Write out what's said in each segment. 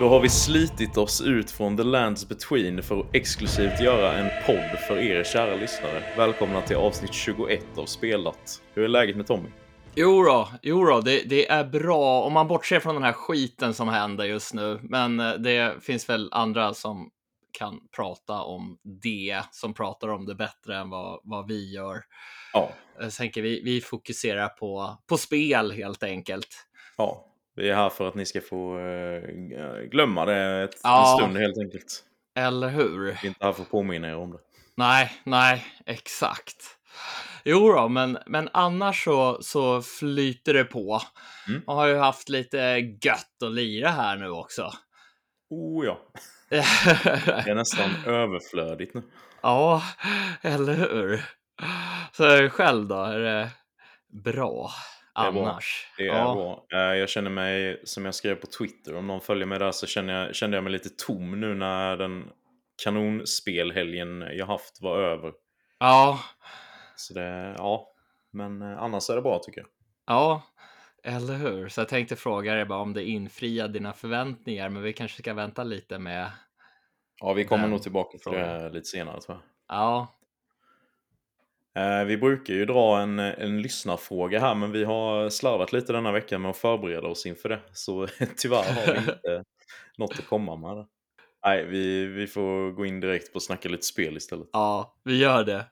Då har vi slitit oss ut från The Lands Between för att exklusivt göra en podd för er kära lyssnare. Välkomna till avsnitt 21 av Spelat. Hur är läget med Tommy? Jo då, jo då det, det är bra om man bortser från den här skiten som händer just nu. Men eh, det finns väl andra som kan prata om det, som pratar om det bättre än vad, vad vi gör. Ja. Jag tänker vi, vi fokuserar på, på spel helt enkelt. Ja, vi är här för att ni ska få uh, glömma det ett, Ja. en stund helt enkelt. Eller hur? Vi är inte här för att påminna er om det. Nej, nej, exakt. Jo då, men, men annars så, så flyter det på. Mm. Man har ju haft lite gött att lira här nu också. Oh ja, det är nästan överflödigt nu. Ja, eller hur? Så själv då, är det bra. Annars? Det är ja. bra. Eh, Jag känner mig, som jag skrev på Twitter, om någon följer mig där så känner jag, kände jag mig lite tom nu när den kanonspelhelgen jag haft var över. Ja, Så det, ja. Men eh, annars är det bra tycker jag. ja, eller hur? Så jag tänkte fråga dig bara om det infriar dina förväntningar, men vi kanske ska vänta lite med. Ja, vi kommer Den nog tillbaka till det lite senare tror jag. Ja, Eh, vi brukar ju dra en, en lyssnarfråga här, men vi har slarvat lite denna vecka med att förbereda oss inför det. Så tyvärr har vi inte något att komma med. Nej, vi, vi får gå in direkt på att snacka lite spel istället. ja, vi gör det.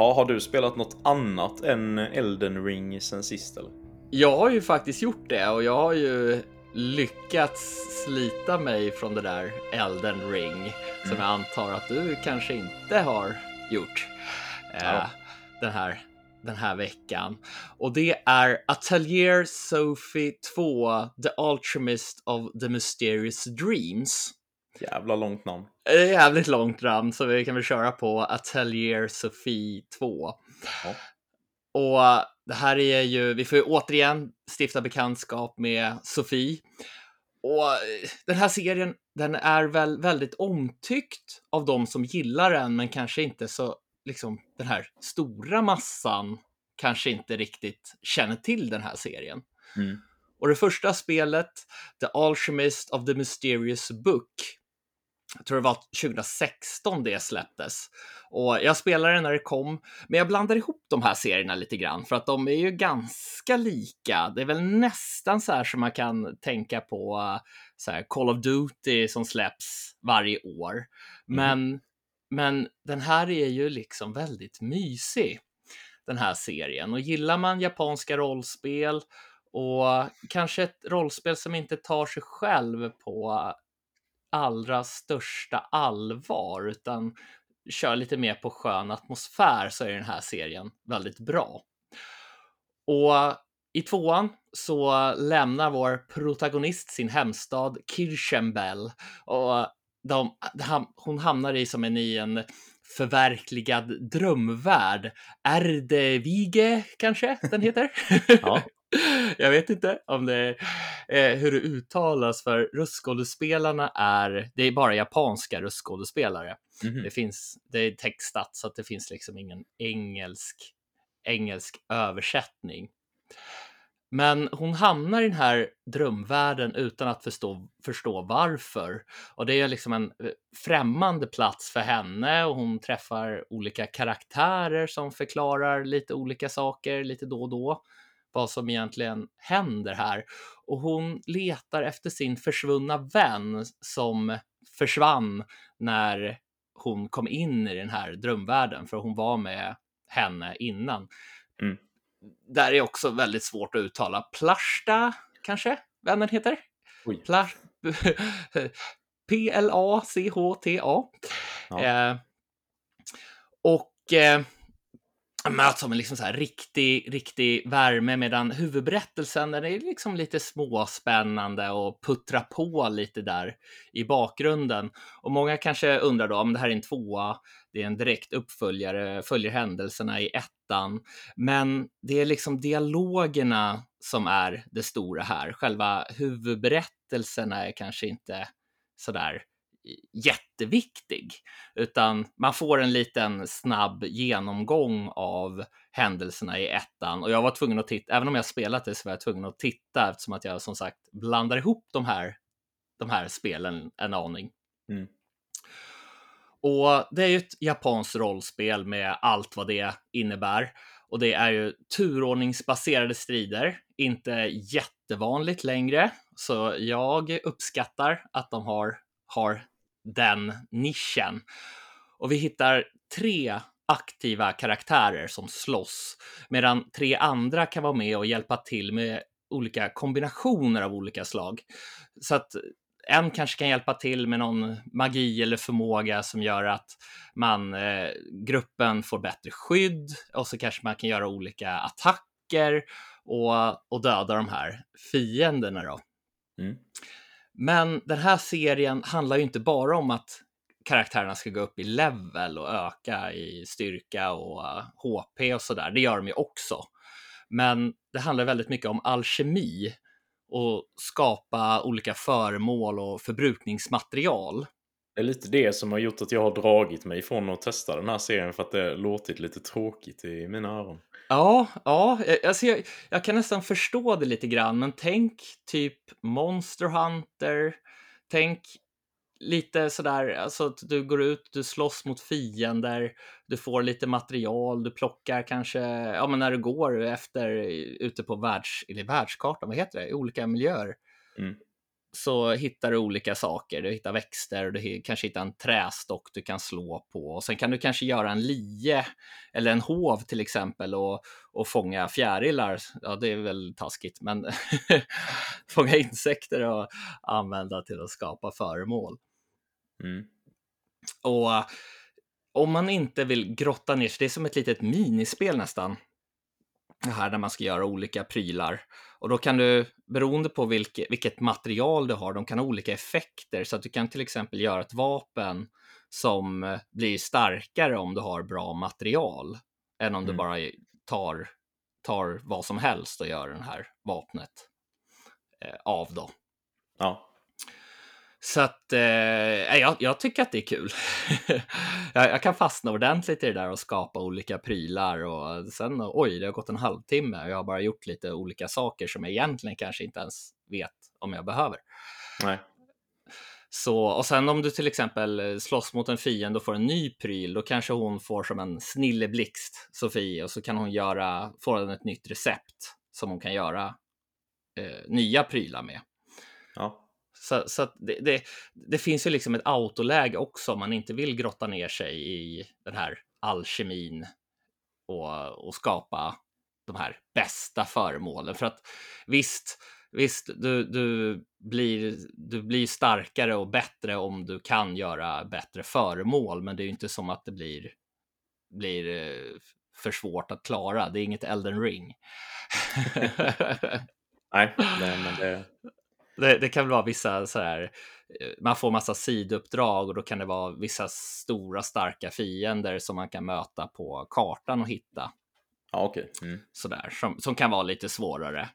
Jaha, har du spelat något annat än Elden Ring sen sist eller? Jag har ju faktiskt gjort det och jag har ju lyckats slita mig från det där Elden ring som Mm. jag antar att du kanske inte har gjort eh, Ja. den, här, den här veckan. Och det är Atelier Sophie 2, The Alchemist of the Mysterious Dreams. Jävla långt namn. Jävligt långt namn så vi kan väl köra på Atelier Sophie 2. Ja. Och det här är ju, vi får ju återigen stifta bekantskap med Sofie. Och den här serien, den är väl väldigt omtyckt av de som gillar den, men kanske inte så, liksom den här stora massan kanske inte riktigt känner till den här serien. Mm. Och det första spelet, The Alchemist of the Mysterious Book, jag tror det var 2016 det släpptes. Och jag spelade det när det kom, men jag blandar ihop de här serierna lite grann för att de är ju ganska lika. Det är väl nästan så här som man kan tänka på så här, Call of Duty som släpps varje år. Men, men den här är ju liksom väldigt mysig, den här serien. Och gillar man japanska rollspel och kanske ett rollspel som inte tar sig själv på allra största allvar utan kör lite mer på skön atmosfär så är den här serien väldigt bra. Och i tvåan så lämnar vår protagonist sin hemstad Kirchenbell och de, ham- hon hamnar i som en i en förverkligad drömvärld. Erdevige kanske den heter? Ja. Jag vet inte om det eh, hur det uttalas för röstskådespelarna är, det är bara japanska röstskådespelare. Mhm. Det finns, det är textat så att det finns liksom ingen engelsk, engelsk översättning. Men hon hamnar i den här drömvärlden utan att förstå, förstå varför. Och det är liksom en eh, främmande plats för henne och hon träffar olika karaktärer som förklarar lite olika saker lite då och då. Vad som egentligen händer här. Och hon letar efter sin försvunna vän som försvann när hon kom in i den här drömvärlden, för hon var med henne innan. Mm. Där är också väldigt svårt att uttala. Plashta, kanske, vännen heter? Plash... P-L-A-C-H-T-A. Ja. Eh, och eh, möts av en liksom så här riktig, riktig värme medan huvudberättelsen den är liksom lite småspännande och puttrar på lite där i bakgrunden. Och många kanske undrar då om det här är en tvåa, det är en direkt uppföljare, följer händelserna i ettan. Men det är liksom dialogerna som är det stora här. Själva huvudberättelserna är kanske inte sådär jätteviktig, utan man får en liten snabb genomgång av händelserna i ettan. Och jag var tvungen att titta, även om jag spelat det så var jag tvungen att titta eftersom att jag som sagt blandar ihop de här, de här spelen en aning. Mm. Och det är ju ett japanskt rollspel med allt vad det innebär. Och det är ju turordningsbaserade strider, inte jättevanligt längre. Så jag uppskattar att de har, har den nischen. Och vi hittar tre aktiva karaktärer som slåss, medan tre andra kan vara med och hjälpa till med olika kombinationer av olika slag. Så att en kanske kan hjälpa till med någon magi eller förmåga som gör att man, eh, gruppen får bättre skydd och så kanske man kan göra olika attacker och, och döda de här fienderna då. Mm. Men den här serien handlar ju inte bara om att karaktärerna ska gå upp i level och öka i styrka och eh, HP och sådär. Det gör de ju också. Men det handlar väldigt mycket om alkemi och skapa olika föremål och förbrukningsmaterial. Det är lite det som har gjort att jag har dragit mig från att testa den här serien för att det låtit lite tråkigt i mina öron. Ja, ja, alltså jag, jag kan nästan förstå det lite grann, men tänk typ Monster Hunter, tänk lite sådär, alltså att du går ut, du slåss mot fiender, du får lite material, du plockar kanske, ja men när du går efter ute på världs, eller världskartan, vad heter det, i olika miljöer. Mm. Så hittar du olika saker, du hittar växter, du kanske hittar en trästock du kan slå på och sen kan du kanske göra en lie eller en hov till exempel och, och fånga fjärilar. Ja, det är väl taskigt, men fånga insekter och använda till att skapa föremål. Mm. Och om man inte vill grotta ner sig, det är som ett litet minispel nästan. Det här där man ska göra olika prylar. Och då kan du, beroende på vilket, vilket material du har, de kan ha olika effekter. Så att du kan till exempel göra ett vapen som blir starkare om du har bra material. Än om mm. du bara tar, tar vad som helst och gör det här vapnet eh, av då. Ja. Så att eh, jag, jag, tycker att det är kul. jag, jag, kan fastna ordentligt i det där och skapa olika prylar och sen oj, det har gått en halvtimme och jag har bara gjort lite olika saker som jag egentligen kanske inte ens vet om jag behöver. Nej. Så, och sen om du till exempel slåss mot en fiende och får en ny pryl, då kanske hon får som en snilleblixt, Sofie, och så kan hon göra, få den ett nytt recept som hon kan göra eh, nya prylar med. Ja. Så, så det, det, det, finns ju liksom ett autoläge också om man inte vill grotta ner sig i den här alkemin och, och skapa de här bästa föremålen. För att visst, visst du, du, blir, du blir starkare och bättre om du kan göra bättre föremål, men det är ju inte som att det blir, blir eh, för svårt att klara. Det är inget Elden ring. nej, nej, men det, det, det, kan väl vara vissa så här, eh, man får massa sidouppdrag och då kan det vara vissa stora starka fiender som man kan möta på kartan och hitta. Ja, okej. Okay. Mm. Sådär, som, som kan vara lite svårare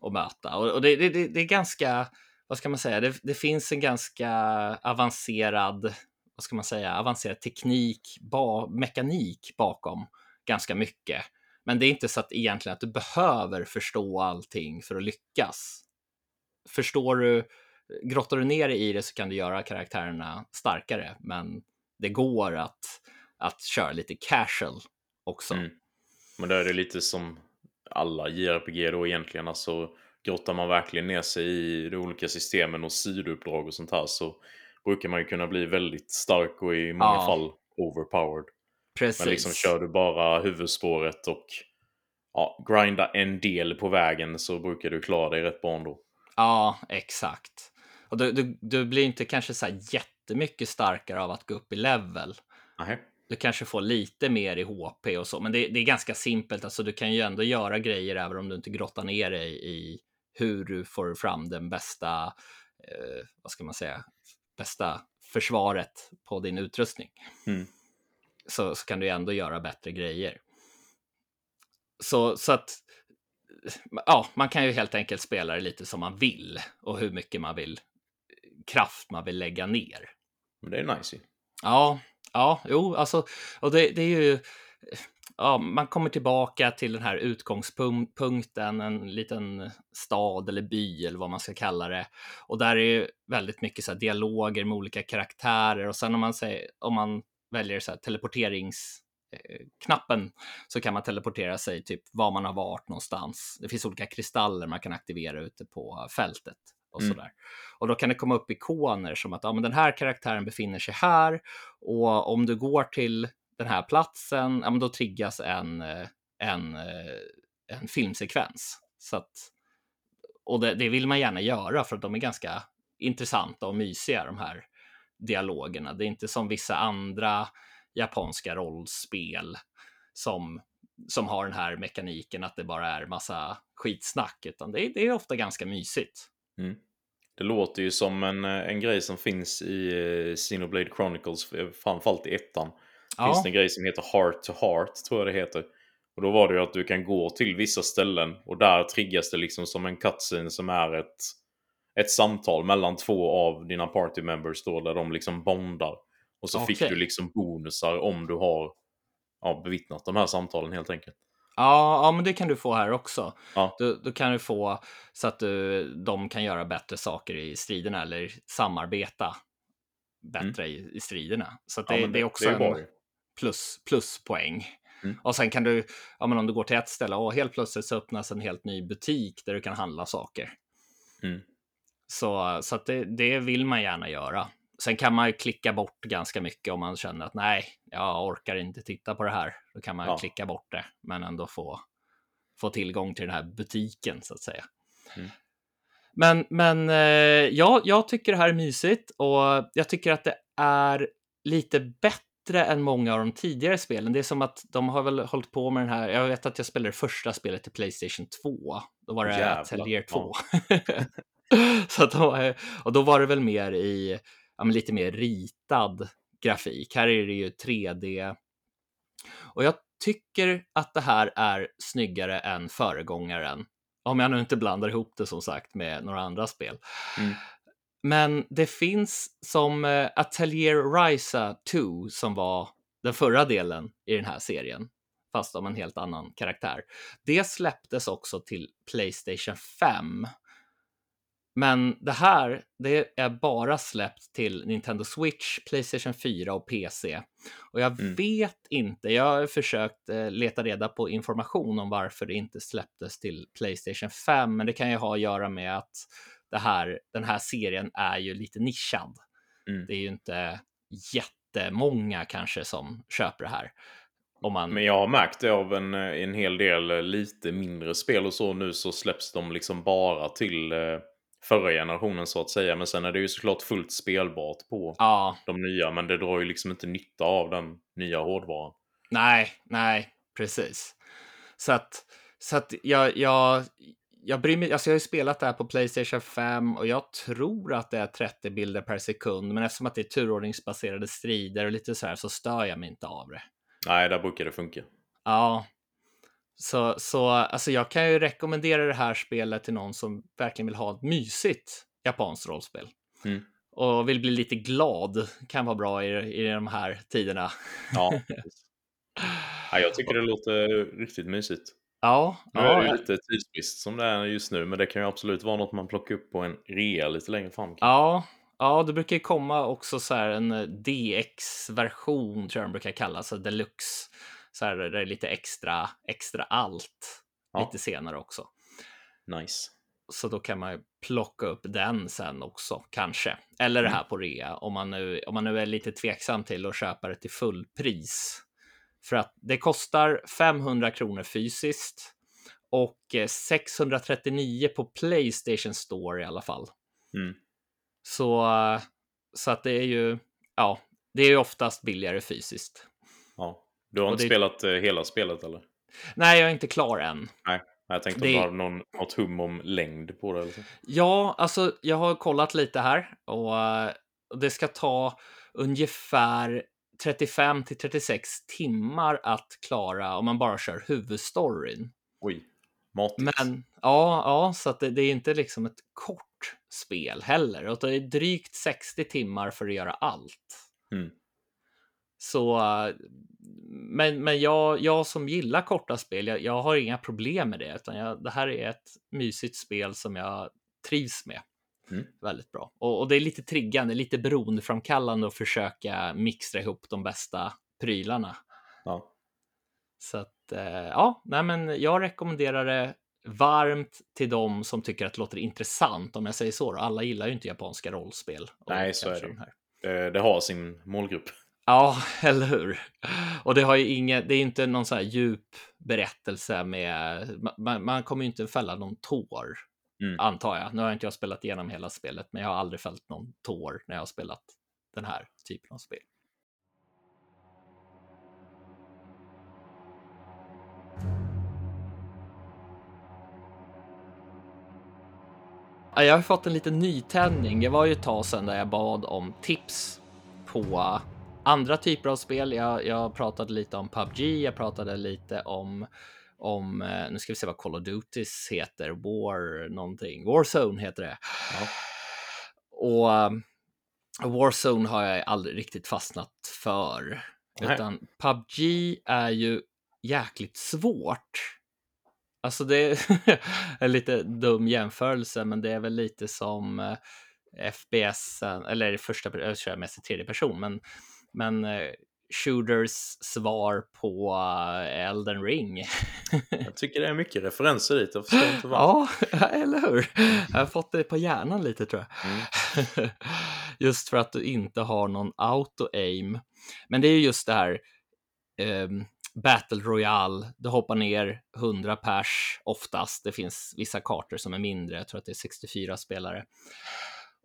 att möta. Och, och det, det, det, är ganska, vad ska man säga, det, det finns en ganska avancerad, vad ska man säga, avancerad teknik, ba, mekanik bakom ganska mycket. Men det är inte så att egentligen att du behöver förstå allting för att lyckas förstår du, grottar du ner i det så kan du göra karaktärerna starkare, men det går att, att köra lite casual också. Mm. Men då är det lite som alla JRPG då egentligen, alltså grottar man verkligen ner sig i de olika systemen och sidouppdrag och sånt här så brukar man ju kunna bli väldigt stark och i många ja. fall overpowered. Precis. Men liksom kör du bara huvudspåret och ja, grinda en del på vägen så brukar du klara dig rätt bra ändå. Ja, exakt. Och du, du, du blir inte kanske så här jättemycket starkare av att gå upp i level. Nej. du kanske får lite mer i HP och så, men det, det, är ganska simpelt. Alltså, du kan ju ändå göra grejer även om du inte grottar ner dig i hur du får fram den bästa, eh, vad ska man säga, bästa försvaret på din utrustning. Mm. Så, så kan du ändå göra bättre grejer. Så, så att ja, man kan ju helt enkelt spela det lite som man vill och hur mycket man vill kraft man vill lägga ner. Men det är nice Ja, ja, jo, alltså, och det, det är ju, ja, man kommer tillbaka till den här utgångspunkten, en liten stad eller by eller vad man ska kalla det. Och där är ju väldigt mycket så här dialoger med olika karaktärer och sen om man, säger, om man väljer så teleporterings knappen så kan man teleportera sig typ var man har varit någonstans. Det finns olika kristaller man kan aktivera ute på fältet och mm. sådär. Och då kan det komma upp ikoner som att ja, men den här karaktären befinner sig här och om du går till den här platsen, ja, men då triggas en, eh, en, eh, en filmsekvens. Så att, och det, det vill man gärna göra för att de är ganska intressanta och mysiga de här dialogerna. Det är inte som vissa andra japanska rollspel som, som har den här mekaniken att det bara är massa skitsnack, utan det är, det är ofta ganska mysigt. Mm. Det låter ju som en, en grej som finns i uh, Xenoblade Chronicles, framförallt i ettan. Ja. Finns det en grej som heter Heart to Heart, tror jag det heter. Och då var det ju att du kan gå till vissa ställen och där triggas det liksom som en cutscene som är ett, ett samtal mellan två av dina party members då, där de liksom bondar. Och så okay. fick du liksom bonusar om du har ja, bevittnat de här samtalen helt enkelt. Ja, ja, men det kan du få här också. Ja. Du, du kan du få så att du, de kan göra bättre saker i striderna eller samarbeta bättre mm. i, i striderna. Så det, ja, det, det, är också det är en plus, pluspoäng. Mm. Och sen kan du, ja, men om du går till ett ställe och helt plötsligt så öppnas en helt ny butik där du kan handla saker. Mm. Så, så det, det vill man gärna göra. Sen kan man ju klicka bort ganska mycket om man känner att nej, jag orkar inte titta på det här. Då kan man ja. klicka bort det, men ändå få, få tillgång till den här butiken så att säga. Mm. Men, men eh, ja, jag tycker det här är mysigt och jag tycker att det är lite bättre än många av de tidigare spelen. Det är som att de har väl hållit på med den här. Jag vet att jag spelade det första spelet till Playstation 2. Då var det. Atelier 2. Ja. så att då, och då var det väl mer i ja, lite mer ritad grafik. Här är det ju 3D. Och jag tycker att det här är snyggare än föregångaren. Om jag nu inte blandar ihop det som sagt med några andra spel. Mm. Men det finns som uh, Atelier Risa 2 som var den förra delen i den här serien, fast om en helt annan karaktär. Det släpptes också till Playstation 5 men det här, det är bara släppt till Nintendo Switch, Playstation 4 och PC. Och jag mm. vet inte, jag har försökt eh, leta reda på information om varför det inte släpptes till Playstation 5, men det kan ju ha att göra med att det här, den här serien är ju lite nischad. Mm. Det är ju inte jättemånga kanske som köper det här. Man... Men jag har märkt det av en, en hel del lite mindre spel och så nu så släpps de liksom bara till eh förra generationen så att säga. Men sen är det ju såklart fullt spelbart på ja. de nya. Men det drar ju liksom inte nytta av den nya hårdvaran. Nej, nej, precis. Så att, så att jag, jag, jag bryr mig, alltså jag har ju spelat det här på Playstation 5 och jag tror att det är 30 bilder per sekund. Men eftersom att det är turordningsbaserade strider och lite så här så stör jag mig inte av det. Nej, där brukar det funka. Ja, så, så alltså jag kan ju rekommendera det här spelet till någon som verkligen vill ha ett mysigt japanskt rollspel. Mm. Och vill bli lite glad. Kan vara bra i, i de här tiderna. Ja. ja, jag tycker det låter riktigt mysigt. Ja, nu ja, är det ju lite tidsbrist som det är just nu, men det kan ju absolut vara något man plockar upp på en rea lite längre fram. Ja, ja, det brukar ju komma också så här en DX-version tror jag de brukar kalla sig, deluxe så här, det är lite extra, extra allt ja. lite senare också. Nice. Så då kan man ju plocka upp den sen också, kanske. Eller det mm. här på rea, om man, nu, om man nu är lite tveksam till att köpa det till fullpris. För att det kostar 500 kronor fysiskt och 639 på Playstation Store i alla fall. Mm. Så, så att det är ju, ja, det är ju oftast billigare fysiskt. Ja. Du har inte det- spelat eh, hela spelet eller? Nej, jag är inte klar än. Nej. Jag tänkte Det- om du hade någon, något hum om längd på det eller så. Ja, alltså jag har kollat lite här och eh, och det ska ta ungefär 35 till 36 timmar att klara om man bara kör huvudstoryn. Oj. Matigt. Men ja, ja, så att det, det är inte liksom ett kort spel heller. Och det är drygt 60 timmar för att göra allt. Mm. Så, men, men jag, jag som gillar korta spel, jag, jag har inga problem med det, utan jag, det här är ett mysigt spel som jag trivs med. Mm. Väldigt bra. Och, och det är lite triggande, lite beroendeframkallande att försöka mixtra ihop de bästa prylarna. Ja. Så att, eh, ja, nej men jag rekommenderar det varmt till dem som tycker att det låter intressant, om jag säger så. Alla gillar ju inte japanska rollspel. Nej, så är det de. Eh, Det har sin målgrupp. Ja, eller hur? Och det har ju inget, det är inte någon så här djup berättelse med, man, man kommer ju inte fälla någon tår, Mm. antar jag. Nu har inte jag spelat igenom hela spelet, men jag har aldrig fällt någon tår när jag har spelat den här typen av spel. Ja, Jag har fått en liten nytändning. Det var ju ett tag sedan där jag bad om tips på andra typer av spel. Jag, jag pratade lite om PubG, jag pratade lite om, om eh, nu ska vi se vad Call of Duties heter, War någonting, Warzone heter det. Ja. Och um, Warzone har jag aldrig riktigt fastnat för, Nej. utan PubG är ju jäkligt svårt. Alltså det är en lite dum jämförelse, men det är väl lite som eh, FPS, eller första, jag kör mest i tredje person, men, men eh, shooters svar på eh, Elden Ring. Jag tycker det är mycket referenser dit. Jag förstår inte varför. ja, eller hur? Jag har fått det på hjärnan lite tror jag. Mm. just för att du inte har någon auto-aim. Men det är ju just det här ehm, Battle Royale, du hoppar ner 100 pers oftast. Det finns vissa kartor som är mindre, jag tror att det är 64 spelare.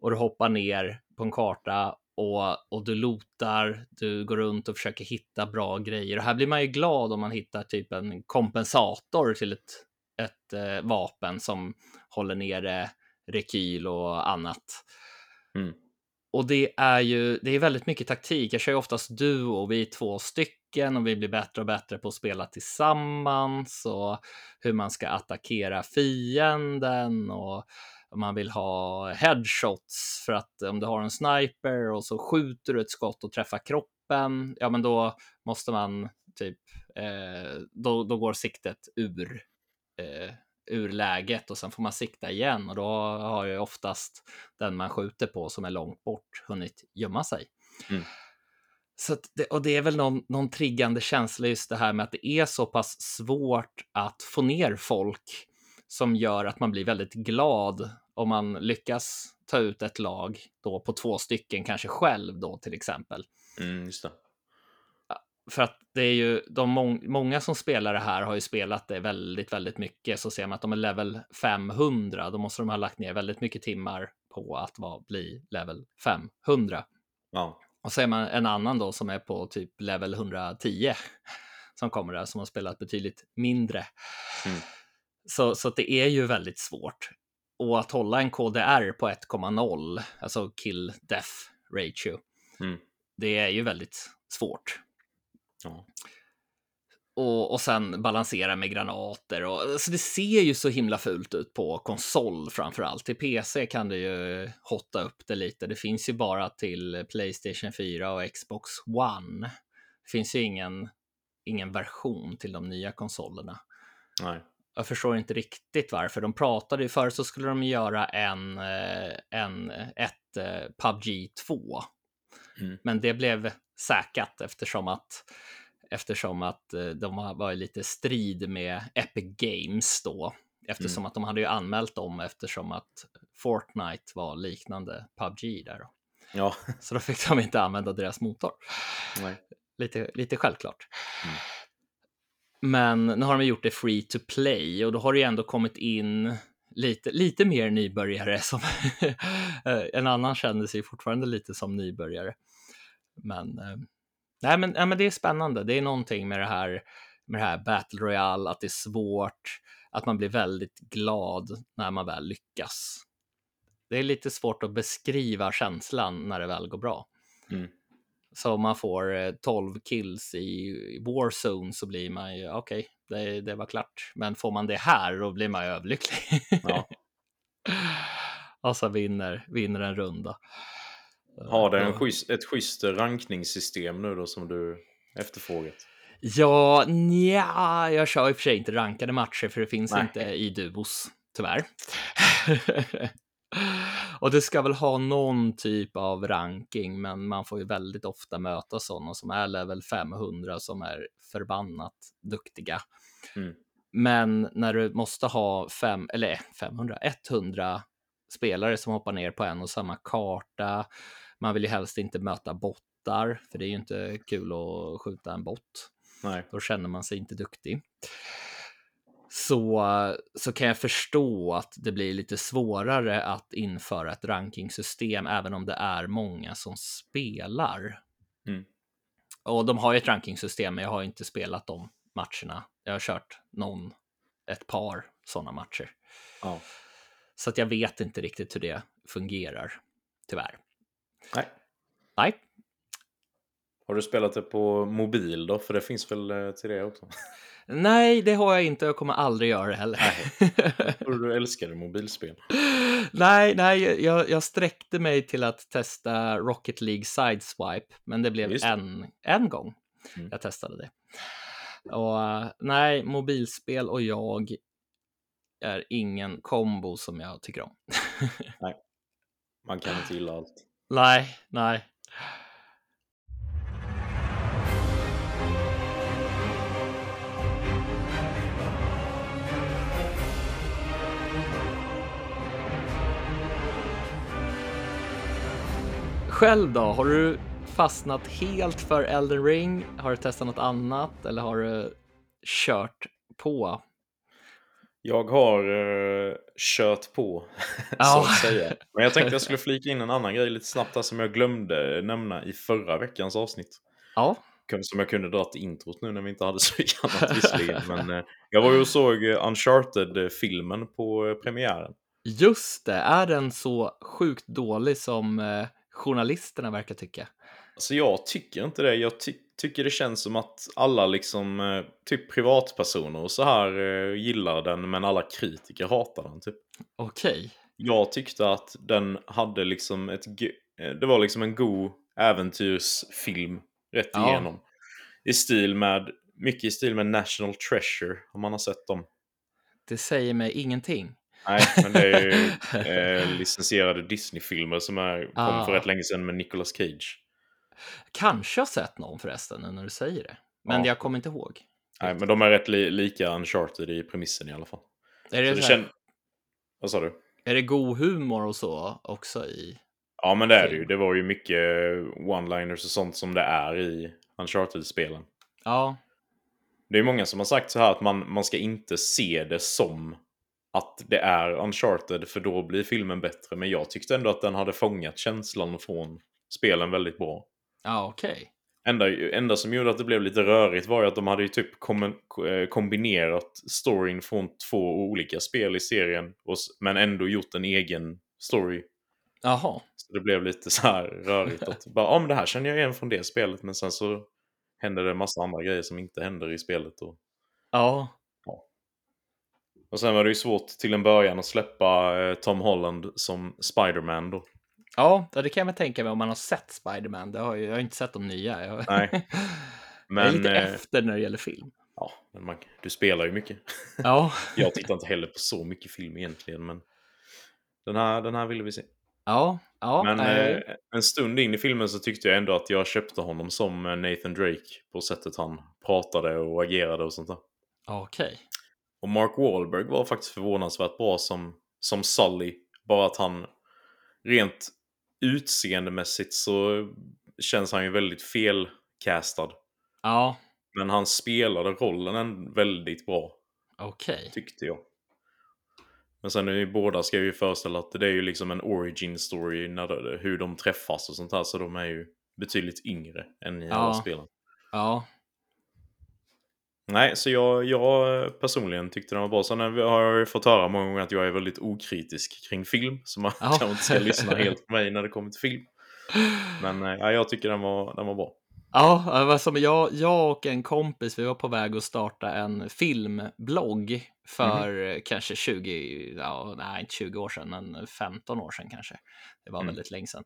Och du hoppar ner på en karta och, och du lotar, du går runt och försöker hitta bra grejer. Och här blir man ju glad om man hittar typ en kompensator till ett, ett eh, vapen som håller nere rekyl och annat. Mm. Och det är ju, det är väldigt mycket taktik. Jag kör ju oftast duo och vi är två stycken och vi blir bättre och bättre på att spela tillsammans och hur man ska attackera fienden och man vill ha headshots för att om du har en sniper och så skjuter du ett skott och träffar kroppen, ja men då måste man typ, eh, då, då går siktet ur eh, ur läget och sen får man sikta igen och då har ju oftast den man skjuter på som är långt bort hunnit gömma sig. Mm. Så det, och det är väl någon, någon triggande känsla just det här med att det är så pass svårt att få ner folk som gör att man blir väldigt glad om man lyckas ta ut ett lag då på två stycken, kanske själv då till exempel. Mm. För att det är ju de mång- många som spelar det här har ju spelat det väldigt, väldigt mycket. Så ser man att de är level 500, då måste de ha lagt ner väldigt mycket timmar på att vara, bli level 500. Ja. Och så är man en annan då som är på typ level 110 som kommer där som har spelat betydligt mindre. Mm. Så, så det är ju väldigt svårt. Och att hålla en KDR på 1,0, alltså kill death ratio, Mm. det är ju väldigt svårt. Ja. Och, och sen balansera med granater. Och, alltså det ser ju så himla fult ut på konsol framför allt. Till PC kan du ju hotta upp det lite. Det finns ju bara till Playstation 4 och Xbox One. Det finns ju ingen, ingen version till de nya konsolerna. Nej. Jag förstår inte riktigt varför. De pratade ju förr så skulle de göra en, eh, en ett eh, PubG 2. Mm. Men det blev säkat eftersom att eftersom att eh, de var i lite strid med Epic Games då. Eftersom att de hade ju anmält dem eftersom att Fortnite var liknande PubG där. Då. Ja. Så då fick de inte använda deras motor. Nej. Lite, lite självklart. Mm. Men nu har de gjort det free to play och då har det ju ändå kommit in lite, lite mer nybörjare. Som eh, en annan känner sig fortfarande lite som nybörjare. Men, eh, Nej, men, nej, men det är spännande. Det är någonting med det här med det här Battle Royale, att det är svårt, att man blir väldigt glad när man väl lyckas. Det är lite svårt att beskriva känslan när det väl går bra. Mm. Så om man får 12 eh, kills i Warzone så blir man ju okej, okay, det, det var klart. Men får man det här då blir man ju överlycklig. Ja. och så vinner, vinner en runda. Har det en schysst, ett schysst rankningssystem nu då som du efterfrågat? Ja, nja, jag kör i och för sig inte rankade matcher för det finns Nej. inte i duos, tyvärr. och det ska väl ha någon typ av ranking, men man får ju väldigt ofta möta sådana som är level 500 som är förbannat duktiga. Mm. Men när du måste ha fem, eller 500, 100 spelare som hoppar ner på en och samma karta. Man vill ju helst inte möta bottar, för det är ju inte kul att skjuta en bot. Nej. Då känner man sig inte duktig. Så, så kan jag förstå att det blir lite svårare att införa ett rankingsystem, även om det är många som spelar. Mm. Och de har ju ett rankingsystem, men jag har inte spelat de matcherna. Jag har kört någon, ett par sådana matcher. Ja. Så att jag vet inte riktigt hur det fungerar, tyvärr. Nej. Nej. Har du spelat det på mobil då? För det finns väl eh, till det också? Nej, det har jag inte. Jag kommer aldrig göra det heller. Nej. Jag tror du älskade mobilspel. nej, nej, jag, jag sträckte mig till att testa Rocket League Sideswipe, men det blev en, en gång mm. jag testade det. Och nej, mobilspel och jag är ingen kombo som jag tycker om. nej, man kan inte gilla allt. Nej, nej. Själv då? Har du fastnat helt för Elden Ring? Har du testat något annat eller har du kört på? Jag har uh, kört på, så att säga. Men jag tänkte jag skulle flika in en annan grej lite snabbt här som jag glömde nämna i förra veckans avsnitt. Ja. Som jag kunde dra till introt nu när vi inte hade så mycket annat visserligen. Men uh, jag var ju och såg Uncharted-filmen på premiären. Just det, är den så sjukt dålig som journalisterna verkar tycka? Alltså jag tycker inte det. Jag ty tycker det känns som att alla liksom, eh, typ privatpersoner och så här eh, gillar den men alla kritiker hatar den typ. Okej. Okay. Jag tyckte att den hade liksom ett, eh, det var liksom en god äventyrsfilm rätt ja. igenom. I stil med, mycket i stil med National Treasure om man har sett dem. Det säger mig ingenting. Nej, men det är ju eh, licensierade Disney-filmer som är, kom ah. för rätt länge sedan med Nicolas Cage. Kanske har sett någon förresten när du säger det. Men ja. jag kommer inte ihåg. Nej, men de är rätt li lika Uncharted i premissen i alla fall. Är det, så det känd... Vad sa du? Är det god humor och så också i? Ja, men det är det ju. Det var ju mycket one-liners och sånt som det är i Uncharted-spelen. Ja. Det är många som har sagt så här att man, man ska inte se det som att det är Uncharted för då blir filmen bättre. Men jag tyckte ändå att den hade fångat känslan från spelen väldigt bra. Ja, okej. Okay. Enda, enda som gjorde att det blev lite rörigt var ju att de hade ju typ kom, eh, kombinerat storyn från två olika spel i serien. Och, men ändå gjort en egen story. Jaha. Så det blev lite så här rörigt. att bara, ja men det här känner jag igen från det spelet. Men sen så händer det en massa andra grejer som inte händer i spelet. Och, ja. Och sen var det ju svårt till en början att släppa eh, Tom Holland som Spiderman då. Ja, det kan jag väl tänka mig om man har sett Spiderman. Det har jag, jag har inte sett de nya. Jag, Nej. Men, jag är lite eh, efter när det gäller film. Ja, men man, du spelar ju mycket. Ja. jag tittar inte heller på så mycket film egentligen, men den här, den här ville vi se. Ja, ja. Men äh... en stund in i filmen så tyckte jag ändå att jag köpte honom som Nathan Drake på sättet han pratade och agerade och sånt där. Okej. Okay. Och Mark Wahlberg var faktiskt förvånansvärt bra som, som Sully. Bara att han rent utseendemässigt så känns han ju väldigt felcastad. Ja. Men han spelade rollen väldigt bra. Okej. Okay. Tyckte jag. Men sen är ju båda ska ju föreställa att det är ju liksom en origin story när det, hur de träffas och sånt här. Så de är ju betydligt yngre än i Ja. alla spelen. Ja, Nej, så jag, jag personligen tyckte den var bra. Sen har jag ju fått höra många gånger att jag är väldigt okritisk kring film. Så man Ja. kanske inte ska lyssna helt på mig när det kommer till film. Men eh, ja, jag tycker den var, den var bra. Ja, som jag, jag och en kompis, vi var på väg att starta en filmblogg för eh, kanske 20, ja, nej inte 20 år sedan, men 15 år sedan kanske. Det var Mm. väldigt länge sedan.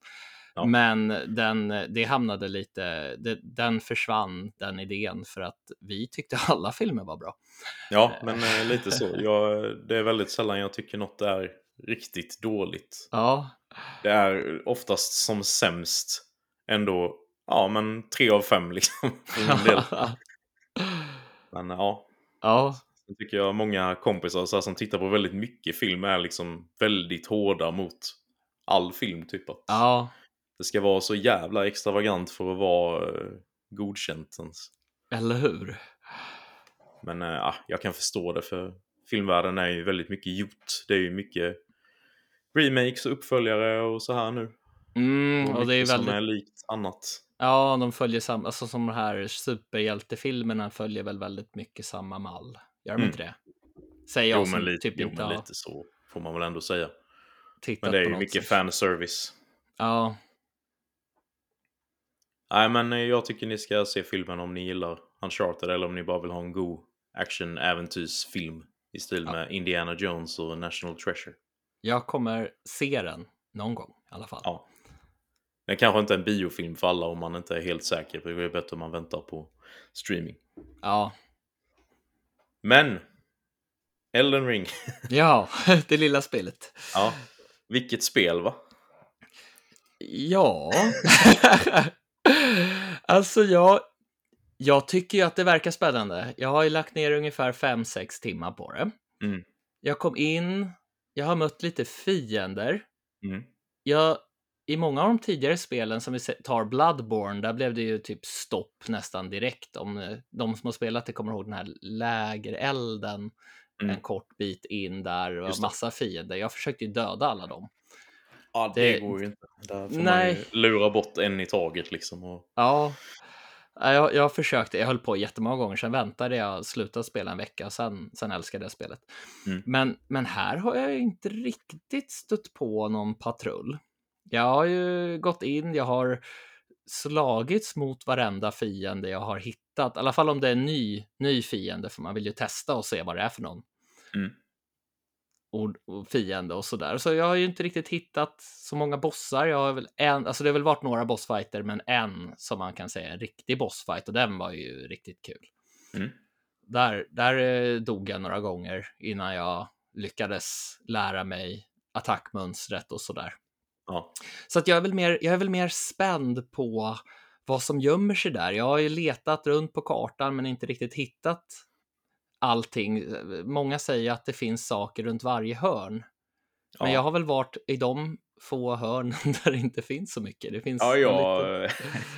Ja. Men den, det hamnade lite, det, den försvann, den idén, för att vi tyckte alla filmer var bra. Ja, men eh, lite så. Jag, det är väldigt sällan jag tycker något är riktigt dåligt. Ja, Det är oftast som sämst ändå, ja men tre av fem liksom. Men ja, ja, Sen tycker jag många kompisar så här, som tittar på väldigt mycket film är liksom väldigt hårda mot all film. Typ att ja, det ska vara så jävla extravagant för att vara eh, godkänt ens. eller hur? Men ja, jag kan förstå det för filmvärlden är ju väldigt mycket gjort. Det är ju mycket remakes och uppföljare och så här nu. Mm, Och och det är mycket som väldigt är likt annat. Ja, de följer samma, alltså som de här superhjältefilmerna följer väl väldigt mycket samma mall. Gör de Mm. inte det? Säger jag Jo, som men, lite, typ jo, inte men lite så får man väl ändå säga. Men det är ju mycket som- fanservice. Ja, Nej, men eh, jag tycker ni ska se filmen om ni gillar Uncharted eller om ni bara vill ha en god action-äventyrsfilm i stil Ja. med Indiana Jones och National Treasure. jag kommer se den någon gång i alla fall. Ja. Den kanske inte är en biofilm för alla om man inte är helt säker. för Det är bättre om man väntar på streaming. Ja, Men! Elden Ring. ja det lilla spelet. ja. Vilket spel va? Ja, alltså jag, jag tycker ju att det verkar spännande. Jag har ju lagt ner ungefär 5-6 timmar på det. Mm. Jag kom in, jag har mött lite fiender. Mm. Jag, I många av de tidigare spelen som vi tar Bloodborne, där blev det ju typ stopp nästan direkt. Om eh, de som har spelat det kommer ihåg den här lägerelden Mm. en kort bit in där det. massa fiender. Jag försökte ju döda alla dem. Ja, det, Det- går ju inte. Där får Nej. man ju lura bort en i taget liksom. Och... Ja, Ja, jag, jag försökte, jag höll på jättemånga gånger, sen väntade jag, slutade spela en vecka och sen, sen älskade jag spelet. Mm. Men, men här har jag inte riktigt stött på någon patrull. Jag har ju gått in, jag har slagits mot varenda fiende jag har hittat, i alla fall om det är en ny, ny fiende, för man vill ju testa och se vad det är för någon. Mm. Och, och fiende och sådär. Så jag har ju inte riktigt hittat så många bossar. Jag har väl en, alltså det har väl varit några bossfighter, men en som man kan säga en riktig bossfight och den var ju riktigt kul. Mm. Där, där eh, dog jag några gånger innan jag lyckades lära mig attackmönstret och sådär. Ja. Så att jag är väl mer, jag är väl mer spänd på vad som gömmer sig där. Jag har ju letat runt på kartan men inte riktigt hittat allting. Många säger att det finns saker runt varje hörn. Men Ja. jag har väl varit i de få hörn där det inte finns så mycket. Det finns Ja, jag, liten-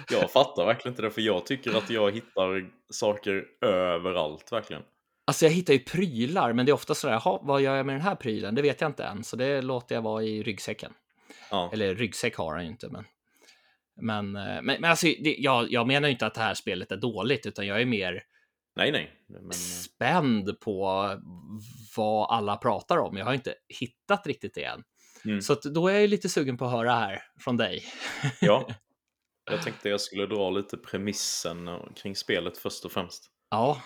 jag fattar verkligen inte det. För jag tycker att jag hittar saker överallt, verkligen. Alltså jag hittar ju prylar, men det är ofta sådär, "Jaha, vad gör jag med den här prylen? Det vet jag inte än, så det låter jag vara i ryggsäcken. Ja. Eller ryggsäck har han ju inte, men... Men, eh, men, men alltså, det, jag, jag menar ju inte att det här spelet är dåligt, utan jag är mer Nej, nej. Men, spänd på vad alla pratar om. Jag har inte hittat riktigt det än. mm. Så då är jag lite sugen på att höra här från dig. Ja. Jag tänkte jag skulle dra lite premissen kring spelet först och främst. Ja,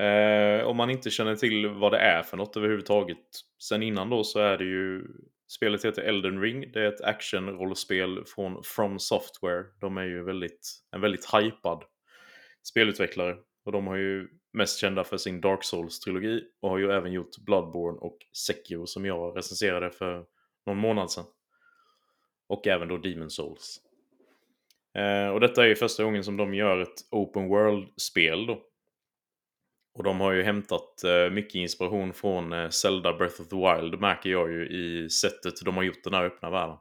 Eh, om man inte känner till vad det är för något överhuvudtaget. Sen innan då så är det ju... Spelet heter Elden Ring. Det är ett actionrollspel från From Software. De är ju väldigt, en väldigt hypad spelutvecklare. Och de har ju mest kända för sin Dark Souls-trilogi. Och har ju även gjort Bloodborne och Sekiro som jag recenserade för någon månad sedan. Och även då Demon Souls. Eh, och detta är ju första gången som de gör ett Open World-spel då. Och de har ju hämtat eh, mycket inspiration från eh, Zelda Breath of the Wild märker jag ju i sättet de har gjort den här öppna världen.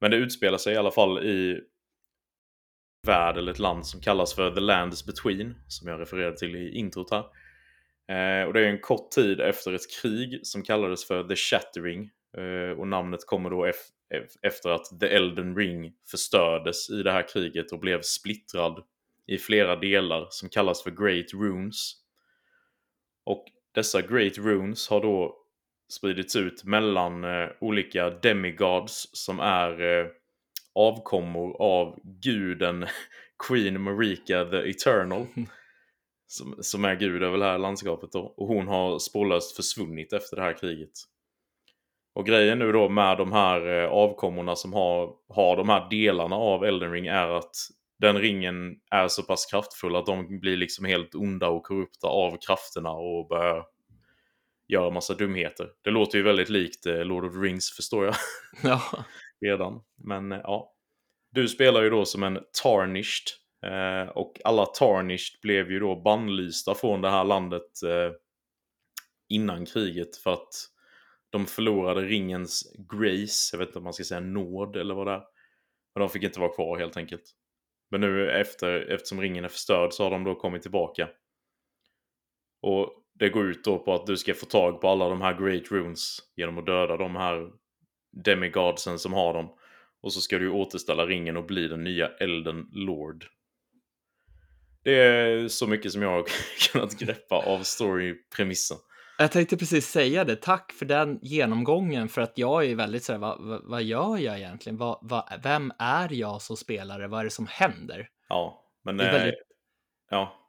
Men det utspelar sig i alla fall i värld eller ett land som kallas för The Lands Between, som jag refererade till i introt här. Eh, och det är en kort tid efter ett krig som kallades för The Shattering. Eh, och namnet kommer då ef- efter att The Elden Ring förstördes i det här kriget och blev splittrad i flera delar som kallas för Great Runes. Och dessa Great Runes har då spridits ut mellan eh, olika demigods som är eh, avkommor av guden Queen Marika the Eternal. Som, som är gud över det här landskapet då. Och hon har spårlöst försvunnit efter det här kriget. Och grejen nu då med de här eh, avkommorna som har, har de här delarna av Elden Ring är att den ringen är så pass kraftfull att de blir liksom helt onda och korrupta av krafterna och börjar göra massa dumheter. Det låter ju väldigt likt eh, Lord of the Rings förstår jag. Ja. Redan. Men eh, ja. Du spelar ju då som en Tarnished. Eh, och alla Tarnished blev ju då bannlysta från det här landet eh, innan kriget för att de förlorade ringens grace. Jag vet inte om man ska säga nåd eller vad det är. Men de fick inte vara kvar helt enkelt. Men nu efter, eftersom ringen är förstörd så har de då kommit tillbaka. Och det går ut då på att du ska få tag på alla de här Great Runes genom att döda de här demigodsen som har dem. Och så ska du återställa ringen och bli den nya Elden Lord. Det är så mycket som jag har kunnat greppa av storypremissen. Jag tänkte precis säga det. Tack för den genomgången, för att jag är väldigt sådär, vad, vad, vad gör jag egentligen? Vad, vad, vem är jag som spelare? Vad är det som händer? Ja, men... Det är eh, väldigt- Ja,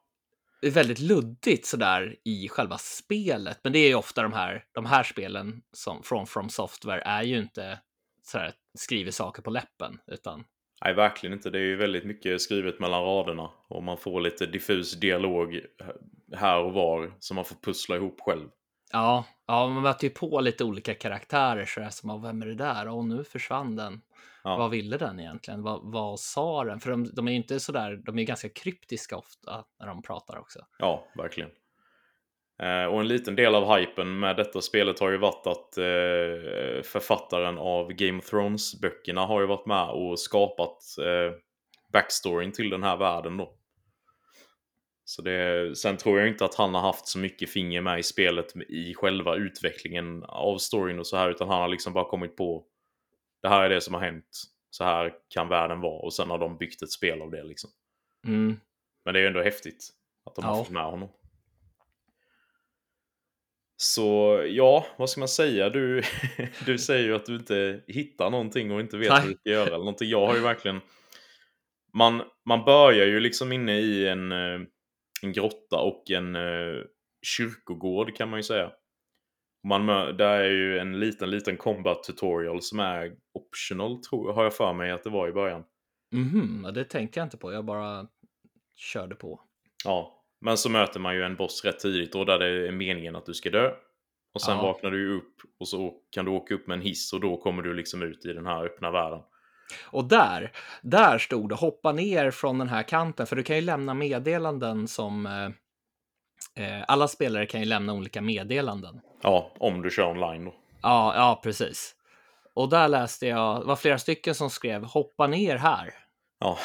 är väldigt luddigt sådär i själva spelet, men det är ju ofta de här, de här spelen som, från From Software är ju inte sådär skriver saker på läppen, utan nej verkligen inte. Det är ju väldigt mycket skrivet mellan raderna. Och man får lite diffus dialog här och var som man får pussla ihop själv. ja, ja man möter ju på lite olika karaktärer sådär som, "Ah, vem är det där? Och nu försvann den. Ja. Vad ville den egentligen? Vad, vad sa den? För de, de är ju inte sådär, de är ganska kryptiska ofta när de pratar också. Ja, verkligen. Eh, och en liten del av hypen med detta spelet har ju varit att eh, författaren av Game of Thrones-böckerna har ju varit med och skapat eh, backstoryn till den här världen då. Så det, sen tror jag inte att han har haft så mycket finger med i spelet i själva utvecklingen av storyn och så här, utan han har liksom bara kommit på det här är det som har hänt, så här kan världen vara och sen har de byggt ett spel av det liksom. Mm. Men det är ju ändå häftigt att de har Ja. fått med honom. Så ja, vad ska man säga? Du, du säger ju att du inte hittar någonting och inte vet Nej. vad du ska göra eller någonting. Jag har ju verkligen... Man, man börjar ju liksom inne i en, eh, en grotta och en eh, kyrkogård kan man ju säga. Man, där är ju en liten, liten combat tutorial som är optional, tror, har jag för mig att det var i början. Mhm, det tänkte jag inte på, jag bara körde på. Ja, men så möter man ju en boss rätt tidigt och där det är meningen att du ska dö. Och sen Ja. vaknar du upp och så kan du åka upp med en hiss och då kommer du liksom ut i den här öppna världen. Och där, där stod det hoppa ner från den här kanten, för du kan ju lämna meddelanden som eh, alla spelare kan ju lämna olika meddelanden. Ja, om du kör online då. Ja, ja, precis. Och där läste jag, det var flera stycken som skrev hoppa ner här. Ja.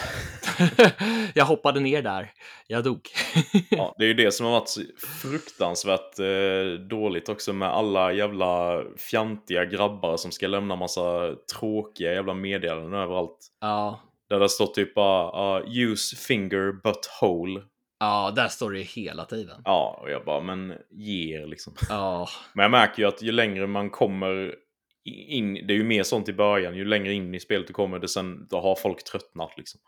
jag hoppade ner där, jag dog. ja, det är ju det som har varit så fruktansvärt eh, dåligt också med alla jävla fjantiga grabbar som ska lämna massa tråkiga jävla meddelanden överallt. ja, Där det står typ bara uh, use finger but hole. Ja, där står det ju hela tiden. Ja, och jag bara, men ge er liksom. Ja, Men jag märker ju att ju längre man kommer in, det är ju mer sånt i början, ju längre in i spelet du kommer, det sen, då har folk tröttnat liksom.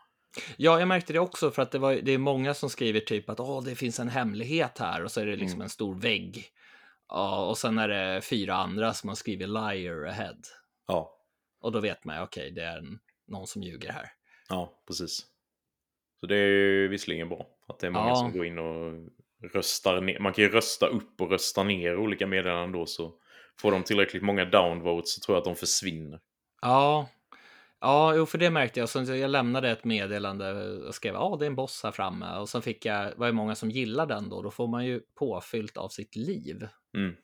Ja, jag märkte det också för att det, var, det är många som skriver typ att Åh, det finns en hemlighet här och så är det liksom Mm. en stor vägg. Ja, och sen är det fyra andra som har skrivit liar ahead. Ja, Och då vet man, okej, det är någon som ljuger här. ja, precis. Så det är ju visserligen bra att det är många Ja. som går in och röstar ner. Man kan ju rösta upp och rösta ner olika meddelanden då, så får de tillräckligt många downvotes så tror jag att de försvinner. Ja, ja, jo, för det märkte jag. Så jag lämnade ett meddelande och skrev, ja, det är en boss här framme. Och sen fick jag, var det många som gillar den då, då får man ju påfyllt av sitt liv Mm.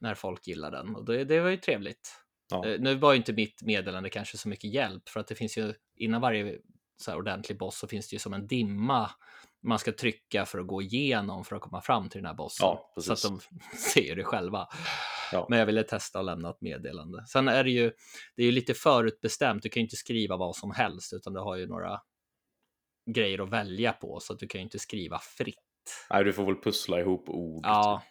när folk gillar den. Och det, det var ju trevligt. Ja. Eh, Nu var ju inte mitt meddelande kanske så mycket hjälp för att det finns ju innan varje så ordentlig boss så finns det ju som en dimma man ska trycka för att gå igenom för att komma fram till den här bossen. Ja, så att de ser det själva. Ja. Men jag ville testa att lämna ett meddelande. Sen är det ju, det är ju lite förutbestämt. Du kan ju inte skriva vad som helst, utan du har ju några grejer att välja på, så att du kan ju inte skriva fritt. Nej, du får väl pussla ihop ord. Ja.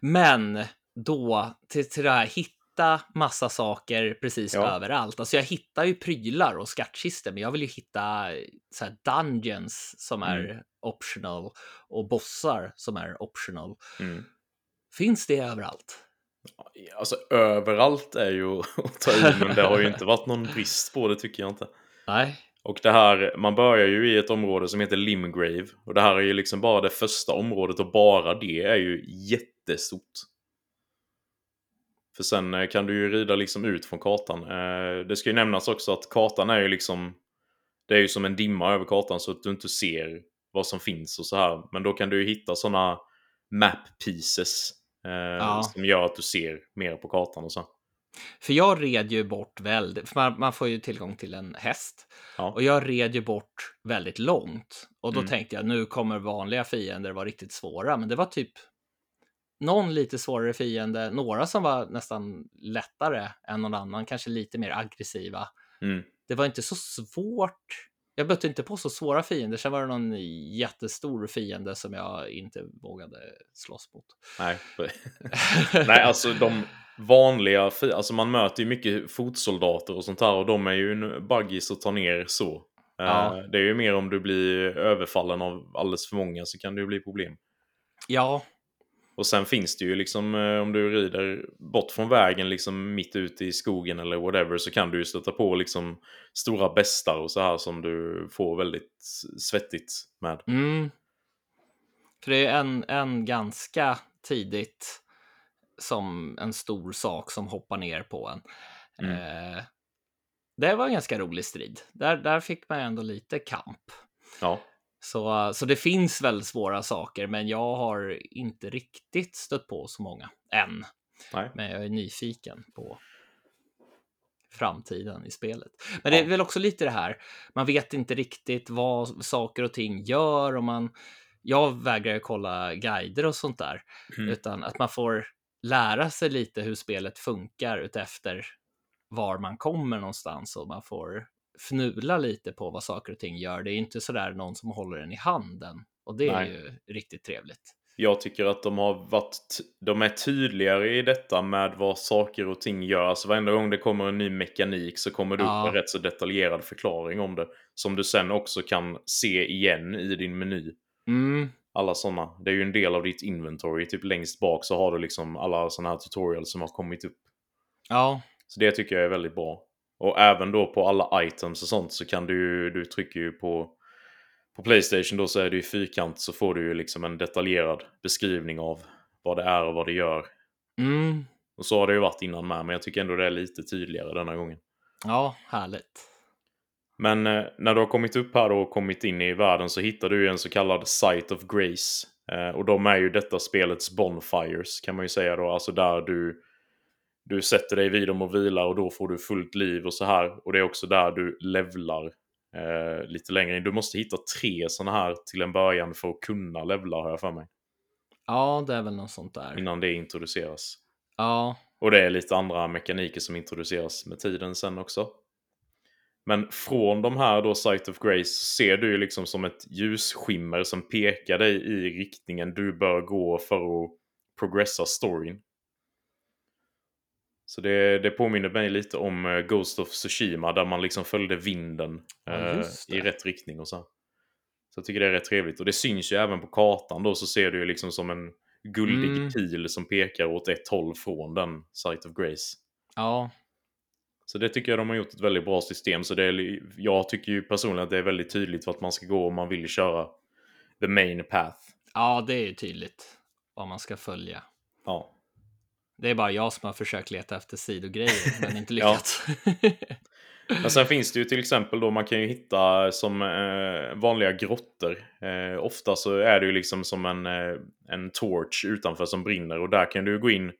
Men då till, till det här hitta massa saker precis Ja. överallt. Alltså jag hittar ju prylar och skattkistor, men jag vill ju hitta så här dungeons som är Mm. optional och bossar som är optional. Mm. Finns det överallt? Alltså överallt är ju att ta i, men det har ju inte varit någon brist på det tycker jag inte. Nej. Och det här, man börjar ju i ett område som heter Limgrave. Och det här är ju liksom bara det första området och bara det är ju jättestort. För sen eh, kan du ju rida liksom ut från kartan. Eh, Det ska ju nämnas också att kartan är ju liksom... Det är ju som en dimma över kartan så att du inte ser vad som finns och så här. Men då kan du ju hitta sådana map pieces. eh, Som gör att du ser mer på kartan och så. För jag red ju bort väldigt, för man, man får ju tillgång till en häst. Ja. Och jag red ju bort väldigt långt. Och då Mm. tänkte jag, nu kommer vanliga fiender vara riktigt svåra. Men det var typ någon lite svårare fiende, några som var nästan lättare än någon annan, kanske lite mer aggressiva. Mm. Det var inte så svårt. Jag mötte inte på så svåra fiender. Sen var det någon jättestor fiende som jag inte vågade slåss mot. Nej. Nej, alltså de vanliga, alltså man möter ju mycket fotsoldater och sånt här och de är ju en buggis att ta ner så. Eh, Ja. Det är ju mer om du blir överfallen av alldeles för många så kan det ju bli problem. Ja, Och sen finns det ju liksom eh, om du rider bort från vägen liksom mitt ute i skogen eller whatever så kan du ju stöta på liksom stora bestar och så här som du får väldigt svettigt med. Mm. För det är en, en ganska tidigt som en stor sak som hoppar ner på en. Mm. Eh, det var en ganska rolig strid. Där, där fick man ändå lite kamp. Ja. Så, så det finns väldigt svåra saker, men jag har inte riktigt stött på så många än. Nej. Men jag är nyfiken på framtiden i spelet. Men det är Ja. väl också lite det här, man vet inte riktigt vad saker och ting gör och man, jag vägrar kolla guider och sånt där, Mm. utan att man får lära sig lite hur spelet funkar utefter var man kommer någonstans och man får fnula lite på vad saker och ting gör. Det är inte sådär någon som håller den i handen och det är Nej. ju riktigt trevligt. Jag tycker att de har varit, de är tydligare i detta med vad saker och ting gör. Alltså varenda gång det kommer en ny mekanik så kommer det upp Ja. en rätt så detaljerad förklaring om det. Som du sen också kan se igen i din meny. Mm, Alla sådana. Det är ju en del av ditt inventory. Typ längst bak så har du liksom alla sådana här tutorials som har kommit upp. ja, Så det tycker jag är väldigt bra. Och även då på alla items och sånt så kan du du trycker ju på på Playstation då så är det ju fyrkant så får du ju liksom en detaljerad beskrivning av vad det är och vad det gör. mm, Och så har det ju varit innan med, men jag tycker ändå det är lite tydligare denna gången. ja, härligt. Men eh, när du har kommit upp här då och kommit in i världen så hittar du ju en så kallad Site of Grace. Eh, och de är ju detta spelets bonfires kan man ju säga då. Alltså där du, du sätter dig vid dem och vilar och då får du fullt liv och så här. Och det är också där du levlar eh, lite längre in. Du måste hitta tre sådana här till en början för att kunna levla har jag för mig. Ja, det är väl något sånt där. Innan det introduceras. Ja, Och det är lite andra mekaniker som introduceras med tiden sen också. Men från de här då Sight of Grace ser du ju liksom som ett ljusskimmer som pekar dig i riktningen du bör gå för att progressa storyn. Så det, det påminner mig lite om eh, Ghost of Tsushima där man liksom följde vinden Ja, eh, i rätt riktning och så. Så jag tycker det är rätt trevligt. Och det syns ju även på kartan då så ser du ju liksom som en guldig Mm. pil som pekar åt ett håll från den Sight of Grace. ja, Så det tycker jag de har gjort ett väldigt bra system. Så det är, jag tycker ju personligen att det är väldigt tydligt vart man ska gå om man vill köra the main path. ja, det är ju tydligt vad man ska följa. Ja. Det är bara jag som har försökt leta efter sidogrejer, men inte Ja. lyckats. Men sen finns det ju till exempel då man kan ju hitta som eh, vanliga grottor. Eh, ofta så är det ju liksom som en, eh, en torch utanför som brinner och där kan du gå in.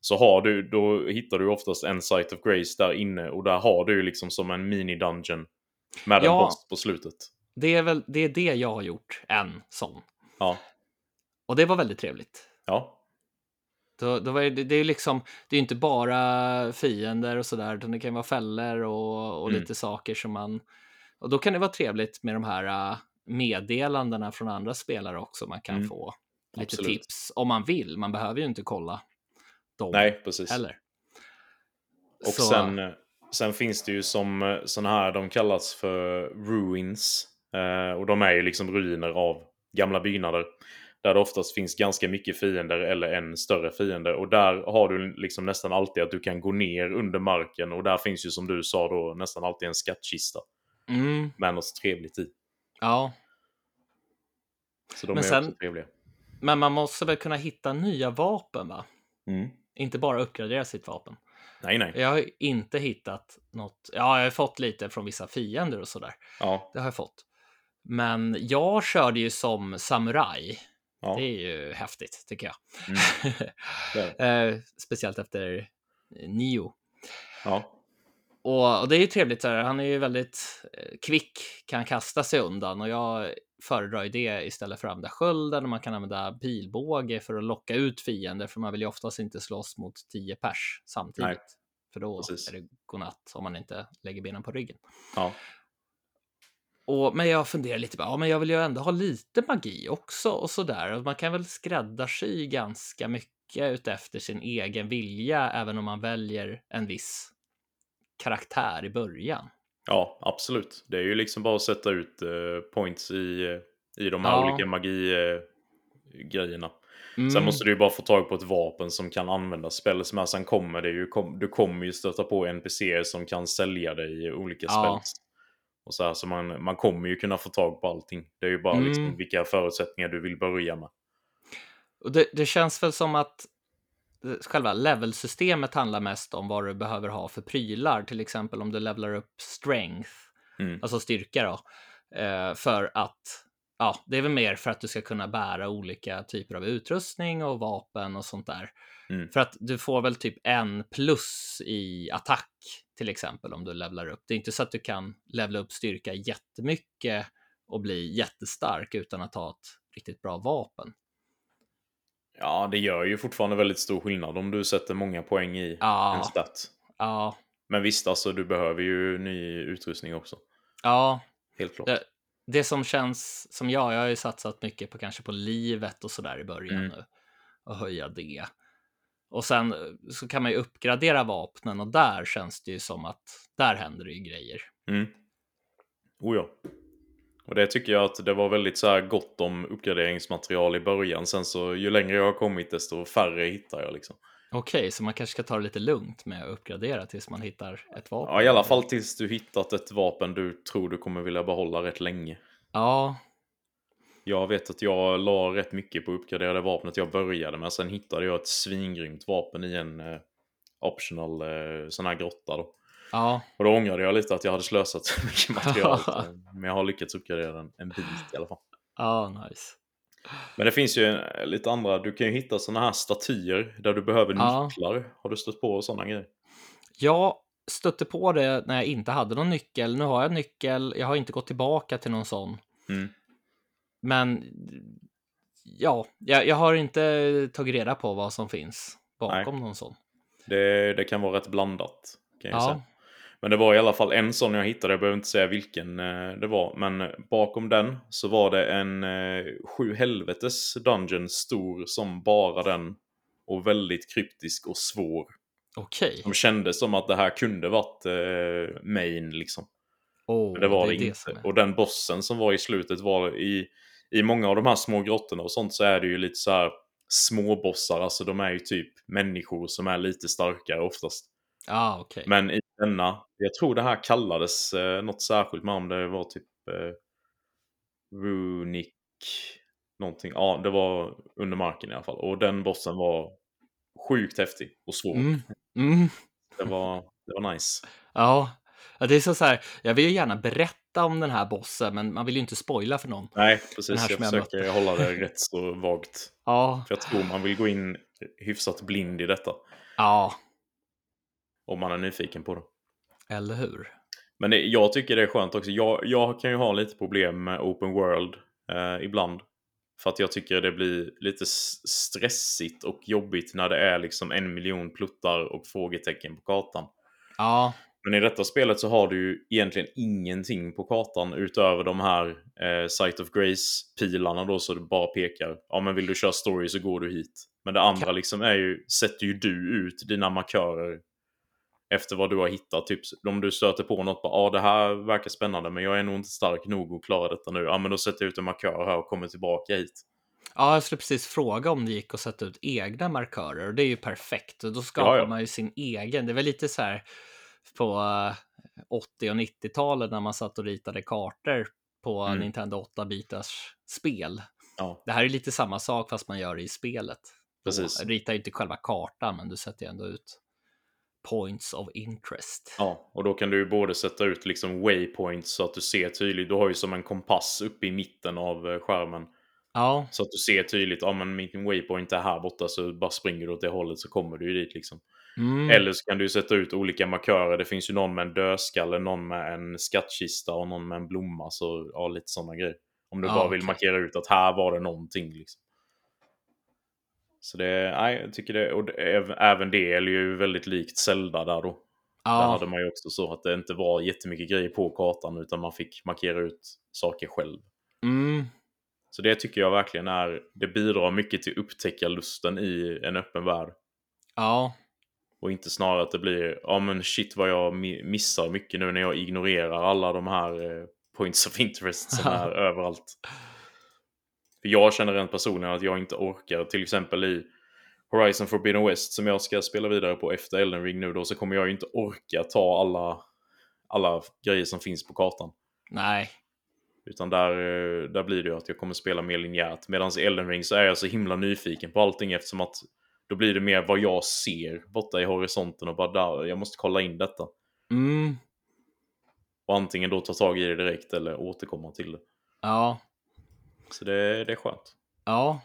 Så har du, då hittar du oftast en site of grace där inne och där har du ju liksom som en mini-dungeon. Med en Ja. boss på slutet. det är väl det, är det jag har gjort, en sån. Ja. Och det var väldigt trevligt. Ja, Då, då var det, det är liksom, det är inte bara fiender och sådär, utan det kan vara fällor och, och Mm. lite saker som man... Och då kan det vara trevligt med de här äh, meddelandena från andra spelare också. Man kan Mm. få lite Absolut. tips om man vill. Man behöver ju inte kolla dem nej precis. heller. Och Så- sen, sen finns det ju som sådana här, de kallas för ruins. Eh, och de är ju liksom ruiner av gamla byggnader. Där det oftast finns ganska mycket fiender eller en större fiende. Och där har du liksom nästan alltid att du kan gå ner under marken. Och där finns ju som du sa då nästan alltid en skattkista. Mm, Med något trevligt i. ja, Så de Men är sen- också trevliga. men man måste väl kunna hitta nya vapen, va? Mm. Inte bara uppgradera sitt vapen. Nej, nej. Jag har inte hittat något. Ja, jag har fått lite från vissa fiender och sådär. Ja, Det har jag fått. Men jag körde ju som samuraj. Ja. Det är ju häftigt, tycker jag. Mm. Eh, Speciellt efter eh, Nio. ja. Och, och det är ju trevligt, så här. han är ju väldigt eh, kvick, kan kasta sig undan och jag föredrar ju det istället för att använda skölden och man kan använda pilbåge för att locka ut fiender för man vill ju oftast inte slåss mot 10 pers samtidigt. Nej, För då precis. är det godnatt om man inte lägger benen på ryggen. ja. Och, men jag funderar lite på, ja men jag vill ju ändå ha lite magi också och sådär. Och man kan väl skräddarsy ganska mycket utefter sin egen vilja, även om man väljer en viss karaktär i början. Ja, absolut. Det är ju liksom bara att sätta ut eh, points i, i de här Ja. olika magi-grejerna. Mm, Sen måste du ju bara få tag på ett vapen som kan användas. Sen kommer det ju, du kommer ju stöta på NPCer som kan sälja dig olika Ja. Och så här, så man, man kommer ju kunna få tag på allting. Det är ju bara Mm. liksom vilka förutsättningar du vill börja med. Och det, det känns väl som att eh, själva levelsystemet handlar mest om vad du behöver ha för prylar. Till exempel om du levlar upp strength, Mm. alltså styrka då. Eh, för att, ja, det är väl mer för att du ska kunna bära olika typer av utrustning och vapen och sånt där. Mm. För att du får väl typ en plus i attack till exempel om du levlar upp. Det är inte så att du kan levla upp styrka jättemycket och bli jättestark utan att ha ett riktigt bra vapen. Ja, det gör ju fortfarande väldigt stor skillnad om du sätter många poäng i en Ja, stat. ja, Men visst, alltså du behöver ju ny utrustning också. ja. Helt klart. Det, det som känns som jag, jag har ju satsat mycket på kanske på livet och sådär i början Mm. nu och höja det. Och sen eh, så kan man ju uppgradera vapnen och där känns det ju som att där händer det ju grejer. Mm. Oh ja. Och det tycker jag att det var väldigt så här gott om uppgraderingsmaterial i början. Sen så ju längre jag har kommit desto färre hittar jag liksom. Okej, så man kanske ska ta det lite lugnt med att uppgradera tills man hittar ett vapen. Ja, i alla fall tills du hittat ett vapen du tror du kommer vilja behålla rätt länge. Ja, Jag vet att jag la rätt mycket på att uppgradera det vapnet jag började med. Sen hittade jag ett svingrymt vapen i en eh, optional eh, sån här grotta då. ja, Och då ångrade jag lite att jag hade slösat så mycket material. Men jag har lyckats uppgradera den en bit i alla fall. ja, nice. Men det finns ju eh, lite andra, du kan ju hitta såna här statyer där du behöver Ja. nycklar. Har du stött på sådana grejer? Jag stötte på det när jag inte hade någon nyckel. Nu har jag nyckel. Jag har inte gått tillbaka till någon sån. Mm. Men ja, jag, jag har inte tagit reda på vad som finns bakom någon sån. Det, det kan vara rätt blandat. Kan jag säga. Ja, Men det var i alla fall en sån jag hittade, jag behöver inte säga vilken eh, det var. Men bakom den så var det en eh, sju helvetes dungeon stor som bara den. Och väldigt kryptisk och svår. okej. Som kändes som att det här kunde varit eh, main liksom. Oh, Men det var det, är inte. Och den bossen som var i slutet var i, i många av de här små grottorna och sånt så är det ju lite så här småbossar. Alltså de är ju typ människor som är lite starkare oftast. Ja, okej. Men i denna, jag tror det här kallades eh, något särskilt med om det var typ eh, Runic någonting. Ja, det var under marken i alla fall. Och den bossen var sjukt häftig och svår. Mm. Mm. Det, var, det var nice. Ja. Ja, det är så, så här. Jag vill ju gärna berätta om den här bossen, men man vill ju inte spoila för någon. Nej, precis. Jag jag försöker mötte. hålla det rätt så vagt. Ja, För jag tror man vill gå in hyfsat blind i detta. ja, Om man är nyfiken på det. eller hur? Men det, jag tycker det är skönt också. Jag, jag kan ju ha lite problem med open world eh, ibland. För att jag tycker det blir lite stressigt och jobbigt när det är liksom en miljon pluttar och frågetecken på kartan. Ja. Men i detta spelet så har du ju egentligen ingenting på kartan utöver de här eh, Sight of Grace-pilarna då så det bara pekar. Ja men vill du köra story så går du hit. Men det andra liksom är ju, sätter ju du ut dina markörer efter vad du har hittat. Typ om du stöter på något, ja ah, det här verkar spännande men jag är nog inte stark nog att klara detta nu. Ja men då sätter jag ut en markör här och kommer tillbaka hit. Ja, jag skulle precis fråga om det gick att sätta ut egna markörer och det är ju perfekt. Då skapar ja, ja. man ju sin egen. Det är väl lite så här på 80 och 90-talet när man satt och ritade kartor på mm. Nintendo 8-bitars spel. Ja. Det här är lite samma sak fast man gör det i spelet. Precis. Du ritar ju inte själva kartan, men du sätter ju ändå ut points of interest. Ja, och då kan du ju både sätta ut liksom waypoints så att du ser tydligt. Du har ju som en kompass uppe i mitten av eh, skärmen. Ja. Så att du ser tydligt, ja men min waypoint är här borta så bara springer du åt det hållet så kommer du ju dit liksom. Mm. Eller så kan du sätta ut olika markörer. Det finns ju någon med en dödskalle, någon med en skattkista och någon med en blomma. Så ja, lite sådana grejer. Om du ja, bara vill markera ut att här var det någonting. Liksom. Så det, nej, jag tycker det, och det, även det är ju väldigt likt Zelda där då. Ja. Där hade man ju också så att det inte var jättemycket grejer på kartan utan man fick markera ut saker själv. Mm. Så det tycker jag verkligen är, det bidrar mycket till upptäckarlusten i en öppen värld. Ja. Och inte snarare att det blir, ja men shit vad jag missar mycket nu när jag ignorerar alla de här eh, points of interest som är överallt. För jag känner rent personligen att jag inte orkar, till exempel i Horizon Forbidden West som jag ska spela vidare på efter Elden Ring nu då, så kommer jag ju inte orka ta alla, alla grejer som finns på kartan. Nej. Utan där, eh, där blir det ju att jag kommer spela mer linjärt. Medan i Elden Ring så är jag så himla nyfiken på allting eftersom att då blir det mer vad jag ser borta i horisonten och bara där, jag måste kolla in detta. Mm. Och antingen då ta tag i det direkt eller återkomma till det. Ja. Så det, det är skönt. Ja.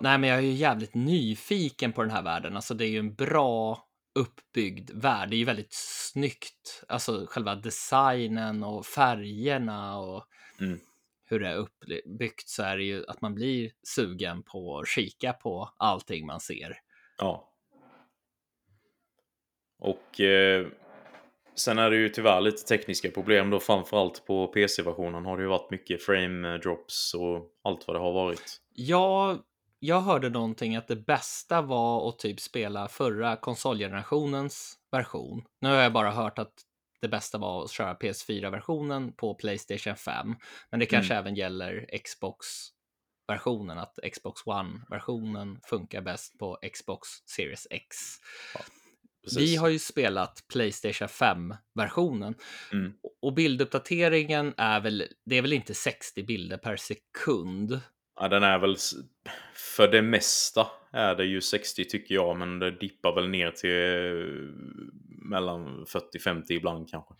Nej, men jag är ju jävligt nyfiken på den här världen. Alltså det är ju en bra uppbyggd värld. Det är ju väldigt snyggt. Alltså själva designen och färgerna och mm. hur det är uppbyggt så är det ju att man blir sugen på att kika på allting man ser. Ja. Och eh, sen är det ju tyvärr lite tekniska problem då, framförallt på PC-versionen har det ju varit mycket frame drops och allt vad det har varit. Ja, jag hörde någonting att det bästa var att typ spela förra konsolgenerationens version. Nu har jag bara hört att det bästa var att köra PS4-versionen på Playstation 5, men det kanske mm. även gäller Xbox versionen, att Xbox One-versionen funkar bäst på Xbox Series X. Ja, vi har ju spelat Playstation 5-versionen mm. och bilduppdateringen är väl, det är väl inte 60 bilder per sekund. Ja, den är väl, för det mesta är det ju 60 tycker jag, men det dippar väl ner till mellan 40-50 ibland kanske.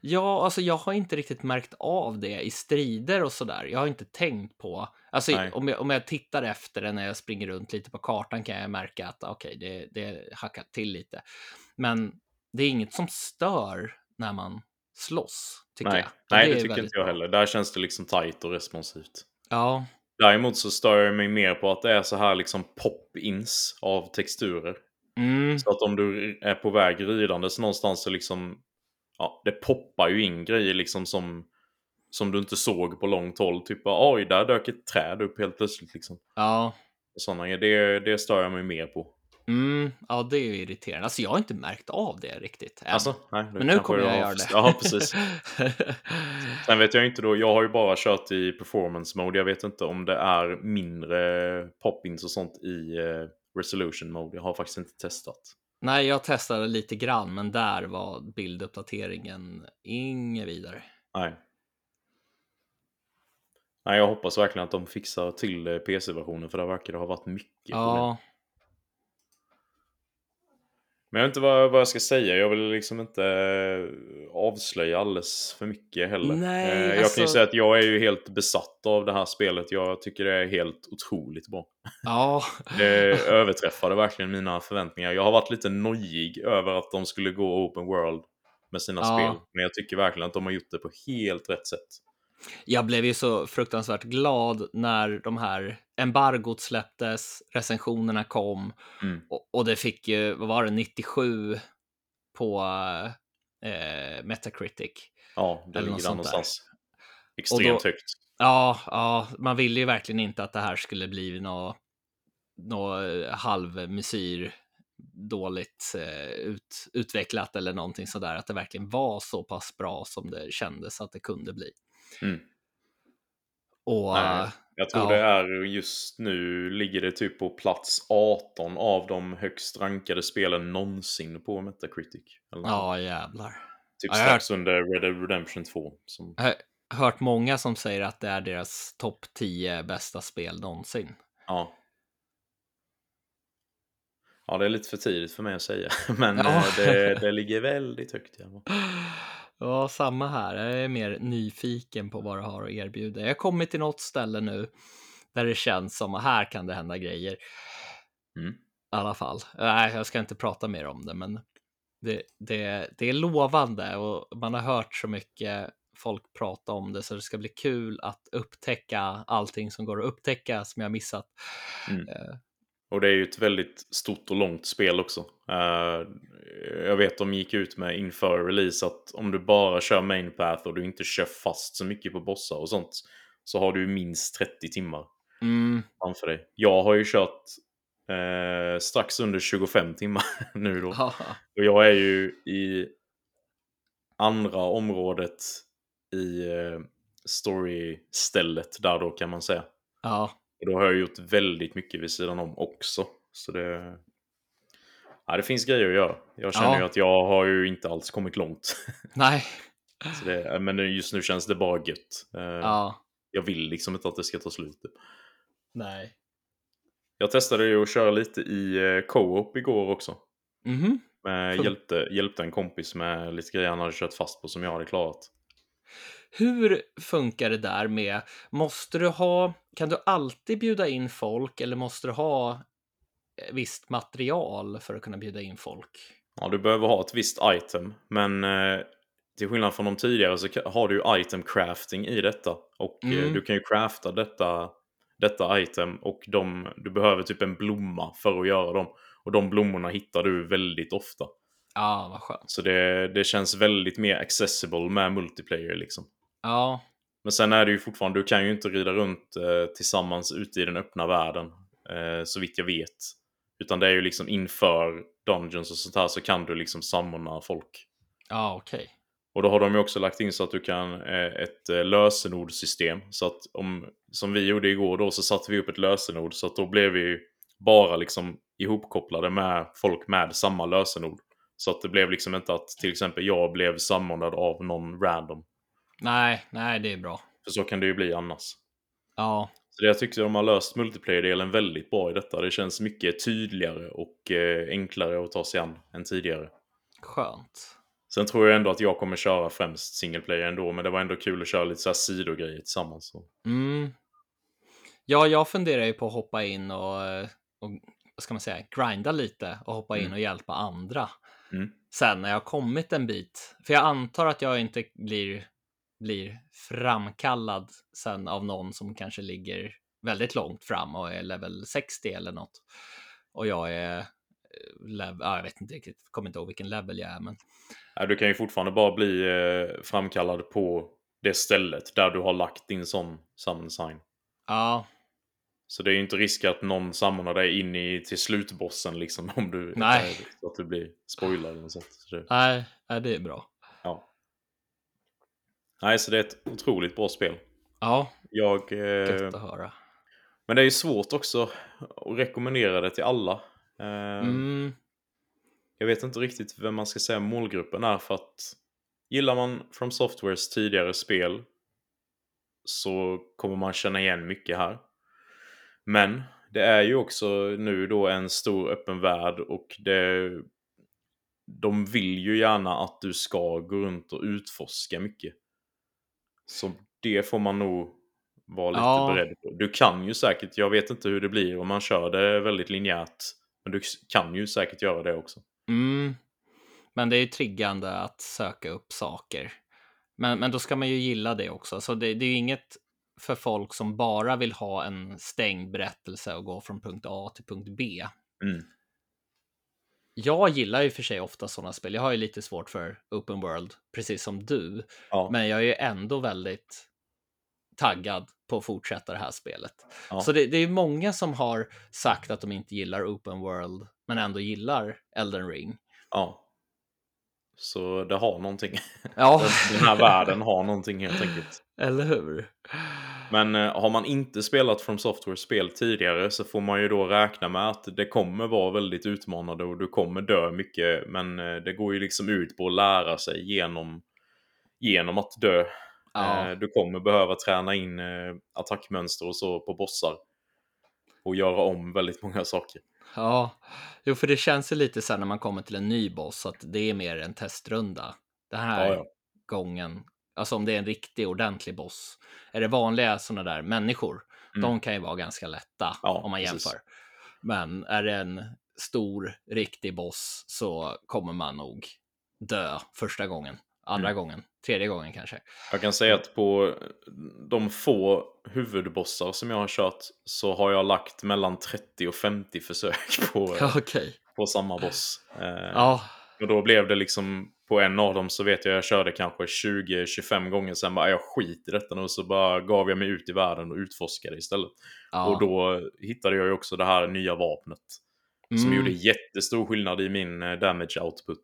Ja, alltså jag har inte riktigt märkt av det i strider och sådär. Jag har inte tänkt på, alltså om jag, om jag tittar efter det när jag springer runt lite på kartan kan jag märka att okej, okay, det, det hackat till lite. Men det är inget som stör när man slåss, tycker Nej. jag. Nej, det, det tycker inte jag heller. Där känns det liksom tight och responsivt. Ja. Däremot så stör jag mig mer på att det är så här liksom pop-ins av texturer. Mm. Så att om du är på väg ridandes någonstans så liksom ja, det poppar ju in grejer liksom som, som du inte såg på långt håll. Typ oj, där dök ett träd upp helt plötsligt liksom. Ja. Sådana det, det stör jag mig mer på. Mm, ja, det är ju irriterande. Alltså, jag har inte märkt av det riktigt. Än. Alltså, nej, Men nu kommer jag, jag göra det. Ja, precis. Sen vet jag inte då, jag har ju bara kört i performance mode. Jag vet inte om det är mindre pop-ins och sånt i uh, resolution mode. Jag har faktiskt inte testat. Nej, jag testade lite grann, men där var bilduppdateringen inget vidare. Nej. Nej, jag hoppas verkligen att de fixar till eh, PC-versionen för det verkar ha varit mycket ja. problem. Men jag vet inte vad, vad jag ska säga. Jag vill liksom inte eh, avslöja alldeles för mycket heller. Nej, jag alltså... kan ju alltså- säga att jag är ju helt besatt av det här spelet. Jag tycker det är helt otroligt bra. Ja. det överträffade verkligen mina förväntningar. Jag har varit lite nojig över att de skulle gå open world med sina ja. spel. Men jag tycker verkligen att de har gjort det på helt rätt sätt. Jag blev ju så fruktansvärt glad när de här embargot släpptes, recensionerna kom Mm. och, och det fick ju, vad var det, 97 på eh, Metacritic. Ja, det ligger där sånt där. någonstans. Extremt då- högt. Ja, ja, man ville ju verkligen inte att det här skulle bli något nå halvmesyr dåligt eh, ut, utvecklat eller någonting sådär, att det verkligen var så pass bra som det kändes att det kunde bli. Mm. Och Nej. Jag tror Ja. det är just nu ligger det typ på plats 18 av de högst rankade spelen någonsin på Metacritic. Eller ja, jävlar. typ ja, strax under Red Dead Redemption 2. Som, Jag har hört många som säger att det är deras topp 10 bästa spel någonsin. ja. ja, det är lite för tidigt för mig att säga. Men Ja. eh, det, det ligger väldigt högt. Ja. Ja, samma här. Jag är mer nyfiken på vad det har att erbjuda. Jag har kommit till något ställe nu där det känns som att här kan det hända grejer. Mm. I alla fall. Nej, jag ska inte prata mer om det, men det, det, det är lovande och man har hört så mycket folk prata om det så det ska bli kul att upptäcka allting som går att upptäcka som jag missat. Mm. Och det är ju ett väldigt stort och långt spel också. Eh, jag vet de gick ut med inför release att om du bara kör main path och du inte kör fast så mycket på bossar och sånt så har du minst 30 timmar Mm, framför dig. Jag har ju kört eh, strax under 25 timmar nu då. ja, Och jag är ju i andra området i eh, story-stället där då kan man säga. ja, Och då har jag gjort väldigt mycket vid sidan om också. Så det... Ja, det finns grejer att göra. Jag känner Ja. ju att jag har ju inte alls kommit långt. nej, det, men just nu känns det bara gött. Eh, ja, Jag vill liksom inte att det ska ta slut. nej. Jag testade ju att köra lite i eh, co-op igår också. Men Fun- hjälpte, hjälpte en kompis med lite grejer han hade kört fast på som jag hade klarat. Hur funkar det där med, måste du ha, kan du alltid bjuda in folk eller måste du ha eh, visst material för att kunna bjuda in folk? Ja, du behöver ha ett visst item, men eh, till skillnad från de tidigare så har du ju item crafting i detta. Och eh, Mm. du kan ju crafta detta, detta item och de, du behöver typ en blomma för att göra dem. Och de blommorna hittar du väldigt ofta. Ja, vad skönt. Så det, det känns väldigt mer accessible med multiplayer liksom. Ja, Men sen är det ju fortfarande, du kan ju inte rida runt eh, tillsammans ute i den öppna världen. Eh, så vitt jag vet. Utan det är ju liksom inför Dungeons och sånt här så kan du liksom sammona folk. ja, okej. Och då har de ju också lagt in så att du kan eh, ett eh, lösenordsystem. Så att om, som vi gjorde igår då, så satte vi upp ett lösenord. Så att då blev vi bara liksom ihopkopplade med folk med samma lösenord. Så att det blev liksom inte att till exempel jag blev samordnad av någon random. Nej, nej, det är bra. För så kan det ju bli annars. Ja, Så det jag tyckte de har löst multiplayer-delen väldigt bra i detta. Det känns mycket tydligare och eh, enklare att ta sig an än tidigare. skönt. Sen tror jag ändå att jag kommer köra främst single player ändå, men det var ändå kul att köra lite så här sidogrejer tillsammans. Mm. Ja, jag funderar ju på att hoppa in och, eh, och vad ska man säga, grinda lite och hoppa in Mm. och hjälpa andra. Mm. Sen när jag kommit en bit, för jag antar att jag inte blir, blir framkallad sen av någon som kanske ligger väldigt långt fram och är level 60 eller något. Och jag är, eh, lev, ja, jag vet inte riktigt, kommer inte ihåg vilken level jag är, men du kan ju fortfarande bara bli eh, framkallad på det stället där du har lagt din sån summon sign. ja, Så det är ju inte risk att någon samlar dig in i till slutbossen liksom om du Nej. så att du blir spoilad eller något sånt. Så det, nej, det är bra. Nej, så det är ett otroligt bra spel. Ja, Jag... Eh, gött att höra. men det är ju svårt också att rekommendera det till alla. Eh, Mm, Jag vet inte riktigt vem man ska säga målgruppen är för att gillar man From Softwares tidigare spel så kommer man känna igen mycket här. Men det är ju också nu då en stor öppen värld och det, de vill ju gärna att du ska gå runt och utforska mycket. Så det får man nog vara lite Ja. beredd på. Du kan ju säkert, jag vet inte hur det blir om man kör det väldigt linjärt. Men du kan ju säkert göra det också. Mm. Men det är ju triggande att söka upp saker. Men, men då ska man ju gilla det också. Så det, det är ju inget för folk som bara vill ha en stängd berättelse och gå från punkt A till punkt B. Mm. Jag gillar ju för sig ofta sådana spel. Jag har ju lite svårt för open world, precis som du. Ja. Men jag är ju ändå väldigt taggad på att fortsätta det här spelet. Ja. Så det, det är många som har sagt att de inte gillar open world, men ändå gillar Elden ring. ja. Så det har någonting. Ja, Den här världen har någonting helt enkelt. eller hur? Men eh, har man inte spelat From Software-spel tidigare så får man ju då räkna med att det kommer vara väldigt utmanande och du kommer dö mycket. Men eh, det går ju liksom ut på att lära sig genom, genom att dö. Ja. Eh, Du kommer behöva träna in attackmönster och så på bossar. Och göra om väldigt många saker. Ja, jo, för det känns ju lite så här när man kommer till en ny boss att det är mer en testrunda. Den här Ja, ja. gången, alltså om det är en riktig ordentlig boss. Är det vanliga sådana där människor, Mm. de kan ju vara ganska lätta Ja, om man precis. jämför. Men är det en stor, riktig boss så kommer man nog dö första gången, andra Mm. gången, tredje gången kanske. Jag kan säga att på de få huvudbossar som jag har kört så har jag lagt mellan 30 och 50 försök på, Okej. på samma boss. Eh, Ja, Och då blev det liksom på en av dem så vet jag jag körde kanske 20-25 gånger sen bara jag skit i detta nu så bara gav jag mig ut i världen och utforskade istället. ja. Och då hittade jag ju också det här nya vapnet. Som Mm. gjorde jättestor skillnad i min eh, damage output.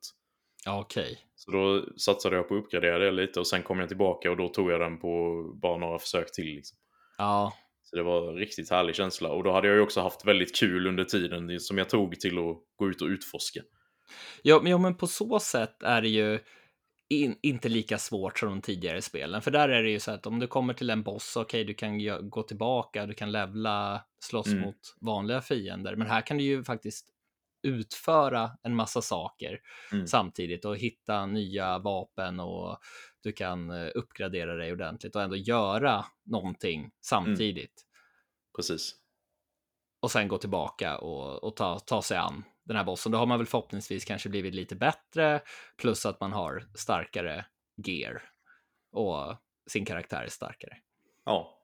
Ja, Okej. Så då satsade jag på att uppgradera det lite och sen kom jag tillbaka och då tog jag den på bara några försök till. Liksom. Ja, Så det var en riktigt härlig känsla. Och då hade jag ju också haft väldigt kul under tiden som jag tog till att gå ut och utforska. Ja, men, ja, men på så sätt är det ju in, inte lika svårt som de tidigare spelen. För där är det ju så att om du kommer till en boss, okej, du kan gå tillbaka, du kan levla, slåss Mm. mot vanliga fiender. Men här kan du ju faktiskt utföra en massa saker Mm. samtidigt och hitta nya vapen och du kan eh, uppgradera dig ordentligt och ändå göra någonting samtidigt. Precis. och sen gå tillbaka och, och ta, ta sig an den här bossen. Då har man väl förhoppningsvis kanske blivit lite bättre, plus att man har starkare gear och sin karaktär är starkare. Ja.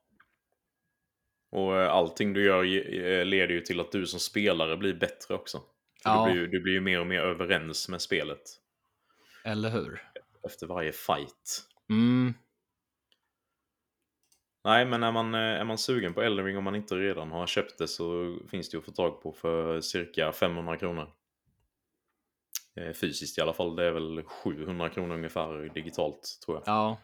Och eh, allting du gör eh, leder ju till att du som spelare blir bättre också. För Ja. du, blir, du blir ju mer och mer överens med spelet Eller hur? efter varje fight. Mm, Nej, men är man, eh, är man sugen på Elden Ring om man inte redan har köpt det så finns det ju att få tag på för cirka 500 kronor. Eh, Fysiskt i alla fall. Det är väl 700 kronor ungefär digitalt tror jag. ja,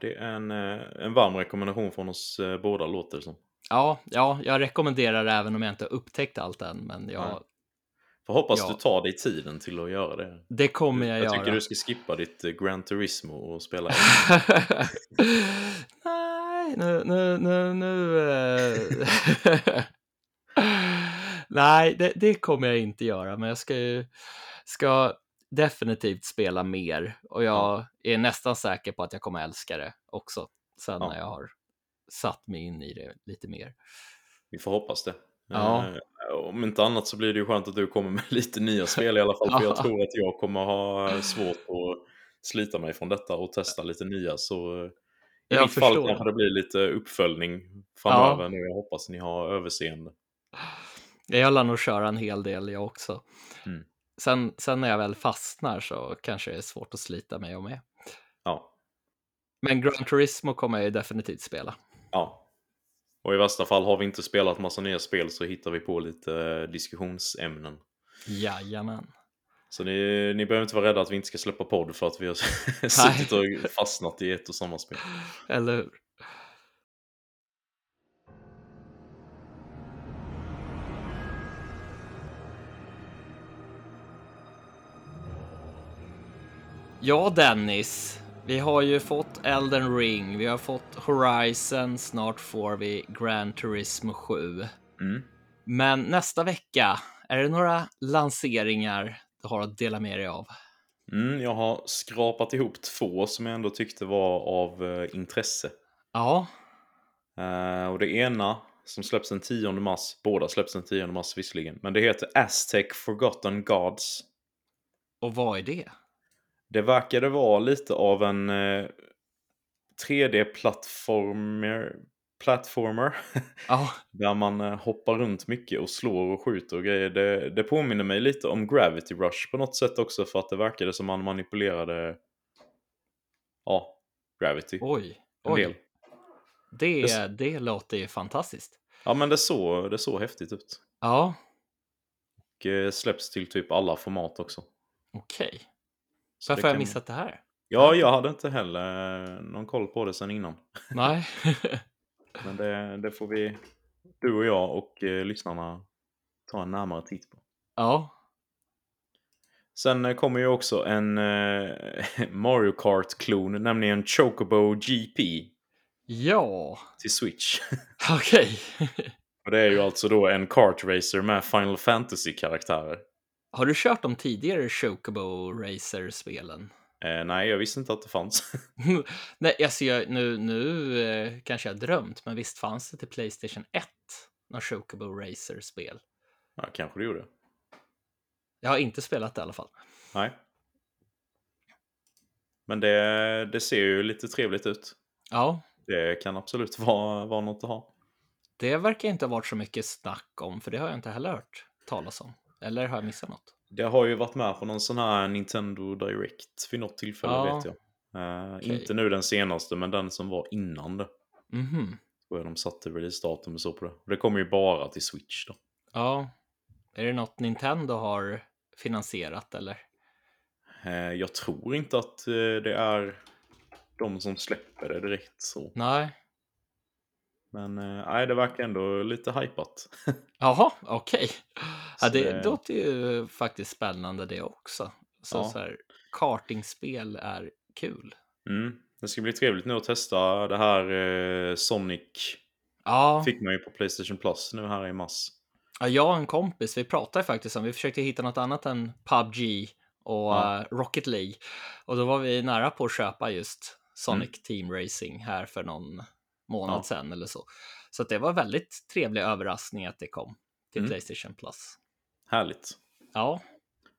Det är en, eh, en varm rekommendation från oss båda låter det som. ja, ja, jag rekommenderar det även om jag inte har upptäckt allt än, men jag, Ja. Får hoppas Ja. du tar dig tiden till att göra det. det kommer jag, jag göra. tycker du ska skippa ditt eh, Gran Turismo och spela. Nej, nu, nu, nu, nu. eh. Nej, det, det kommer jag inte göra, men jag ska ju, ska definitivt spela mer och jag är nästan säker på att jag kommer älska det också sen Ja. när jag har satt mig in i det lite mer. Vi får hoppas det. Ja. Eh, om inte annat så blir det ju skönt att du kommer med lite nya spel i alla fall. För jag Ja. tror att jag kommer ha svårt att slita mig från detta och testa lite nya. Så eh, i Jag mitt fall kanske det blir lite uppföljning framöver nu. Jag hoppas ni har överseende. Jag lär nog köra en hel del jag också. Mm. Sen, sen när jag väl fastnar så kanske det är svårt att slita mig och med. Ja. Men Gran Turismo kommer jag ju definitivt spela. ja. Och i värsta fall har vi inte spelat massa nya spel så hittar vi på lite eh, diskussionsämnen. Jajamän. Så ni, ni behöver inte vara rädda att vi inte ska släppa podd för att vi har suttit och fastnat i ett och samma spel. Eller hur? Ja, Dennis. Vi har ju fått Elden Ring, vi har fått Horizon, snart får vi Gran Turismo 7. Mm. Men nästa vecka, är det några lanseringar du har att dela med dig av? Mm, jag har skrapat ihop två som jag ändå tyckte var av eh, intresse. Ja, Eh, och det ena som släpps den 10 mars, båda släpps den 10 mars visserligen, men det heter Aztec Forgotten Gods. och vad är det? Det verkade vara lite av en eh, 3D-plattformer plattformer Ja, där man eh, hoppar runt mycket och slår och skjuter och grejer. Det, det påminner mig lite om Gravity Rush på något sätt också för att det verkade som man manipulerade ja, Gravity. oj, oj. Det, Det- det låter ju fantastiskt. Ja men det såg det så häftigt ut. Ja, Och eh, släpps till typ alla format också. okej. Så Varför har jag kan- missat det här? Ja, jag hade inte heller eh, någon koll på det sen innan. Nej. Men det, det får vi, du och jag och eh, lyssnarna ta en närmare titt på. ja, Sen eh, kommer ju också en eh, Mario Kart-klon, nämligen Chocobo GP ja, till Switch. okej. Och det är ju alltså då en kartracer med Final Fantasy-karaktärer. Har du kört de tidigare Chocobo Racer-spelen? Eh, nej, jag visste inte att det fanns. Nej, alltså jag, nu, nu eh, kanske jag har drömt, men visst fanns det till Playstation 1 några Chocobo Racer-spel? ja, kanske det gjorde. Jag har inte spelat det i alla fall. Nej. Men det, det ser ju lite trevligt ut. Ja, Det kan absolut vara, vara något att ha. det verkar inte ha varit så mycket snack om, för det har jag inte heller hört talas om. Eller har jag missat något? Det har ju varit med på någon sån här Nintendo Direct vid något tillfälle Ja. vet jag. Eh, Okej. Inte nu den senaste, men den som var innan det. Mhm. Tror jag de satte releasedatum och så på det. Och det kommer ju bara till Switch då. Ja. Är det något Nintendo har finansierat eller? Eh, Jag tror inte att eh, det är de som släpper det direkt så. Nej. Men eh, nej, det verkar ändå lite hypat. Jaha, okej. Ja, Så det låter ju faktiskt spännande det också. Så, Ja. så här, kartingspel är kul. Mm. Det ska bli trevligt nu att testa det här eh, Sonic. Ja, Fick man ju på Playstation Plus nu här i mars. ja, jag och en kompis, vi pratade faktiskt om, vi försökte hitta något annat än PubG och Ja. eh, Rocket League. Och då var vi nära på att köpa just Sonic Mm. Team Racing här för någon månad Ja. sedan eller så. Så att det var väldigt trevlig överraskning att det kom till Mm. Playstation Plus. Härligt. Ja,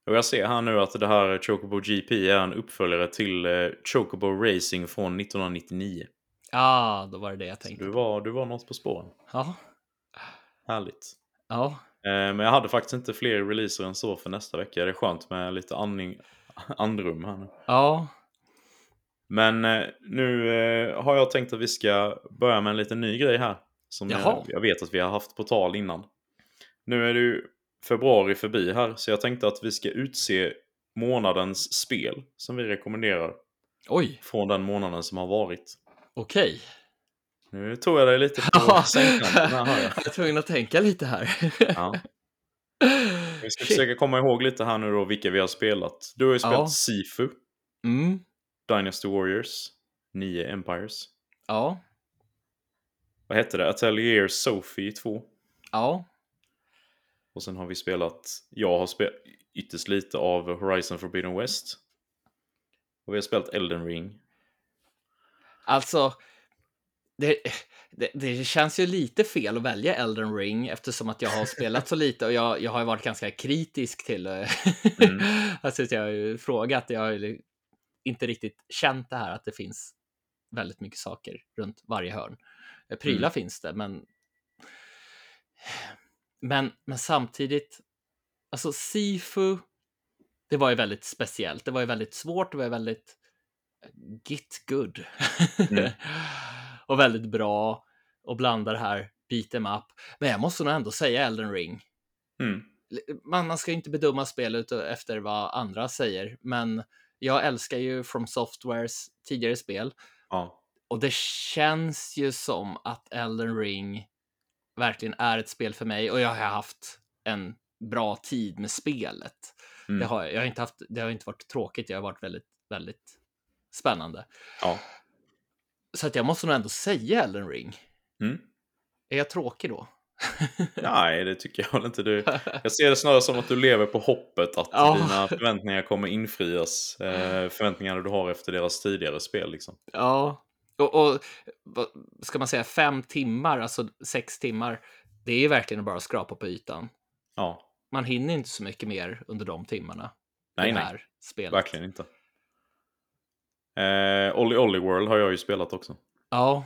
Och jag ser här nu att det här Chocobo GP är en uppföljare till eh, Chocobo Racing från 1999. ja, då var det det jag Så tänkte. du var, du var något på spåren. Ja, Härligt. ja, Eh, men jag hade faktiskt inte fler releaser än så för nästa vecka. Det är skönt med lite andning, andrum här nu. ja, Men eh, nu har jag tänkt att vi ska börja med en liten ny grej här. Som jag, jag vet att vi har haft på tal innan. Nu är det ju februari förbi här, så jag tänkte att vi ska utse månadens spel som vi rekommenderar oj, från den månaden som har varit. okej. Nu tog jag dig lite på sängkanten här jag. Jag är tvungen att tänka lite här. Ja. Vi ska Shit. försöka komma ihåg lite här nu då vilka vi har spelat. Du har ju spelat Ja. Sifu, Mm, Dynasty Warriors, 9 Empires. ja, Vad hette det? Atelier Sophie 2. ja, Och sen har vi spelat, jag har spelat ytterst lite av Horizon Forbidden West. Och vi har spelat Elden Ring. alltså. Det, det, det känns ju lite fel att välja Elden Ring eftersom att jag har spelat så lite och jag, jag har ju varit ganska kritisk till det. Mm. alltså, jag har ju frågat, jag har ju inte riktigt känt det här att det finns väldigt mycket saker runt varje hörn. Eh, Prylar Mm. finns det, men men, men samtidigt, alltså Sifu, det var ju väldigt speciellt. Det var ju väldigt svårt, det var ju väldigt eh, git good. Mm. och väldigt bra och blanda det här beat em up. Men jag måste nog ändå säga Elden Ring. Mm. Man, man ska ju inte bedöma spelet efter vad andra säger, men jag älskar ju From Softwares tidigare spel Ja. och det känns ju som att Elden Ring verkligen är ett spel för mig och jag har haft en bra tid med spelet. Mm. Det, har, jag har inte haft, det har inte varit tråkigt, det har varit väldigt, väldigt spännande. ja. Så att jag måste nog ändå säga Elden Ring. Mm. Är jag tråkig då? Nej, det tycker jag väl inte. Du, jag ser det snarare som att du lever på hoppet att Ja. dina förväntningar kommer infrias. Eh, förväntningarna du har efter deras tidigare spel liksom. Ja, och, och vad ska man säga, fem timmar, alltså sex timmar, det är ju verkligen bara att skrapa på ytan. Ja, Man hinner inte så mycket mer under de timmarna. nej, nej. spelet. Verkligen inte. Eh, Olly Olly World har jag ju spelat också. Ja.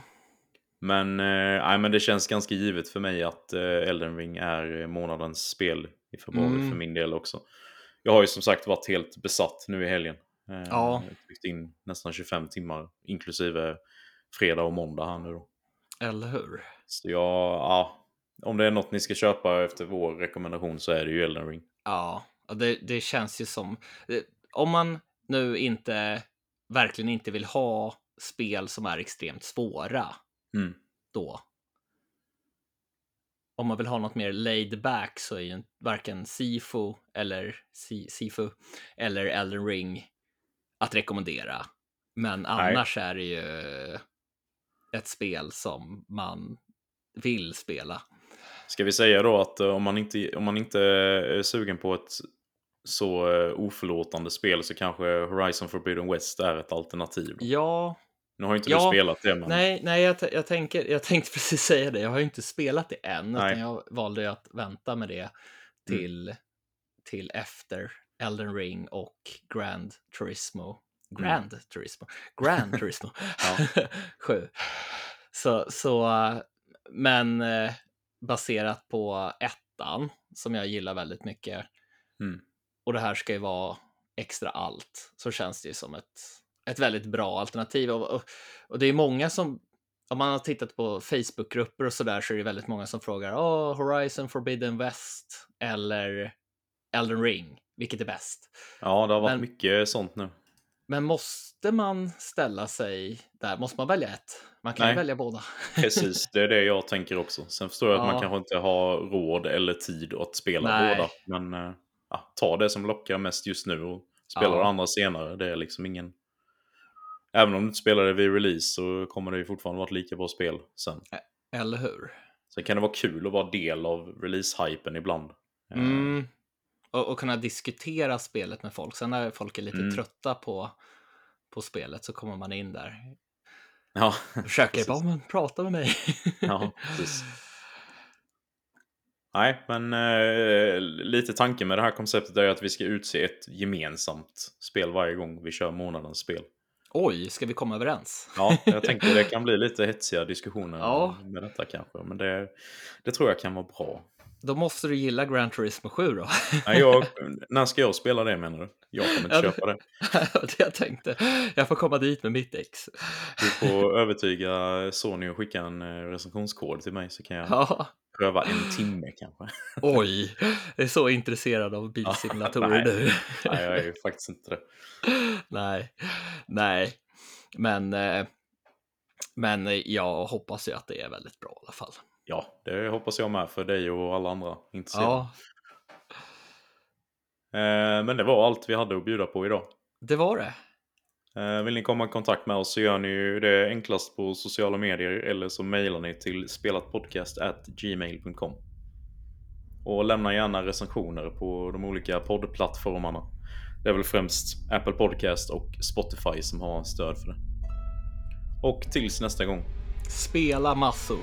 Men, eh, men det känns ganska givet för mig att eh, Elden Ring är månadens spel i februari Mm. för min del också. Jag har ju som sagt varit helt besatt nu i helgen. Eh, Ja. Jag har tryckt in nästan 25 timmar, inklusive fredag och måndag här nu då. Eller hur? Så jag, ja, om det är något ni ska köpa efter vår rekommendation så är det ju Elden Ring. Ja, det, det känns ju som... det- Om man nu inte verkligen inte vill ha spel som är extremt svåra Mm. då. Om man vill ha något mer laid back så är ju varken Sifu eller Si- Sifu eller Elden Ring att rekommendera. Men Nej. annars är det ju ett spel som man vill spela. Ska vi säga då att eh, om man inte, om man inte är sugen på ett så eh, oförlåtande spel så kanske Horizon Forbidden West är ett alternativ. Ja, Nu har ju inte Ja, du spelat det men... Nej, nej jag, jag, tänker, jag tänkte precis säga det. Jag har ju inte spelat det än, Nej. utan jag valde ju att vänta med det till, till efter Elden Ring och Grand Turismo. Grand Turismo. Grand Turismo. Sju. Så, så, men eh, baserat på ettan, som jag gillar väldigt mycket, Mm. och det här ska ju vara extra allt, så känns det ju som ett, ett väldigt bra alternativ. Och, och, och det är många som, om man har tittat på Facebookgrupper och sådär, så är det väldigt många som frågar oh, Horizon Forbidden West eller Elden Ring, vilket är bäst? Ja, det har varit Men- mycket sånt nu. Men måste man ställa sig där? Måste man välja ett? Man kan ju Nej. välja båda. Precis, det är det jag tänker också. Sen förstår jag att Ja. man kanske inte har råd eller tid att spela Nej. båda. Men eh, ja, ta det som lockar mest just nu och spela Ja. det andra senare. Det är liksom ingen... Även om du inte spelar det vid release så kommer det ju fortfarande vara ett lika bra spel sen. Eller hur? Sen kan det vara kul att vara del av release-hypen ibland. Eh, Mm. Och, och kunna diskutera spelet med folk. Sen när folk är lite Mm. trötta på, på spelet så kommer man in där. Ja, Försöker bara, men prata med mig. Ja, precis. Nej, men eh, lite tanken med det här konceptet är att vi ska utse ett gemensamt spel varje gång vi kör månadens spel. Oj, ska vi komma överens? Ja, jag tänker det kan bli lite hetsiga diskussioner Ja. med detta kanske, men det, det tror jag kan vara bra. Då måste du gilla Gran Turismo 7 då. Nej, jag, när ska jag spela det menar du? Jag kommer inte Ja, köpa det. det jag tänkte. Jag får komma dit med mitt ex. Du får övertyga Sony och skicka en eh, recensionskod till mig så kan jag Ja, pröva en timme kanske. oj, jag är så intresserad av bilsimulatorer nu. Nej, jag är ju faktiskt inte det. nej, nej, men, eh, men jag hoppas ju att det är väldigt bra i alla fall. Ja, det hoppas jag med för dig och alla andra intresserade. Ja, Eh, Men det var allt vi hade att bjuda på idag. det var det. Eh, Vill ni komma i kontakt med oss så gör ni ju det enklast på sociala medier eller så mejlar ni till spelatpodcast@gmail.com. Och lämna gärna recensioner på de olika poddplattformarna. Det är väl främst Apple Podcast och Spotify som har stöd för det. Och tills nästa gång. Spela massor.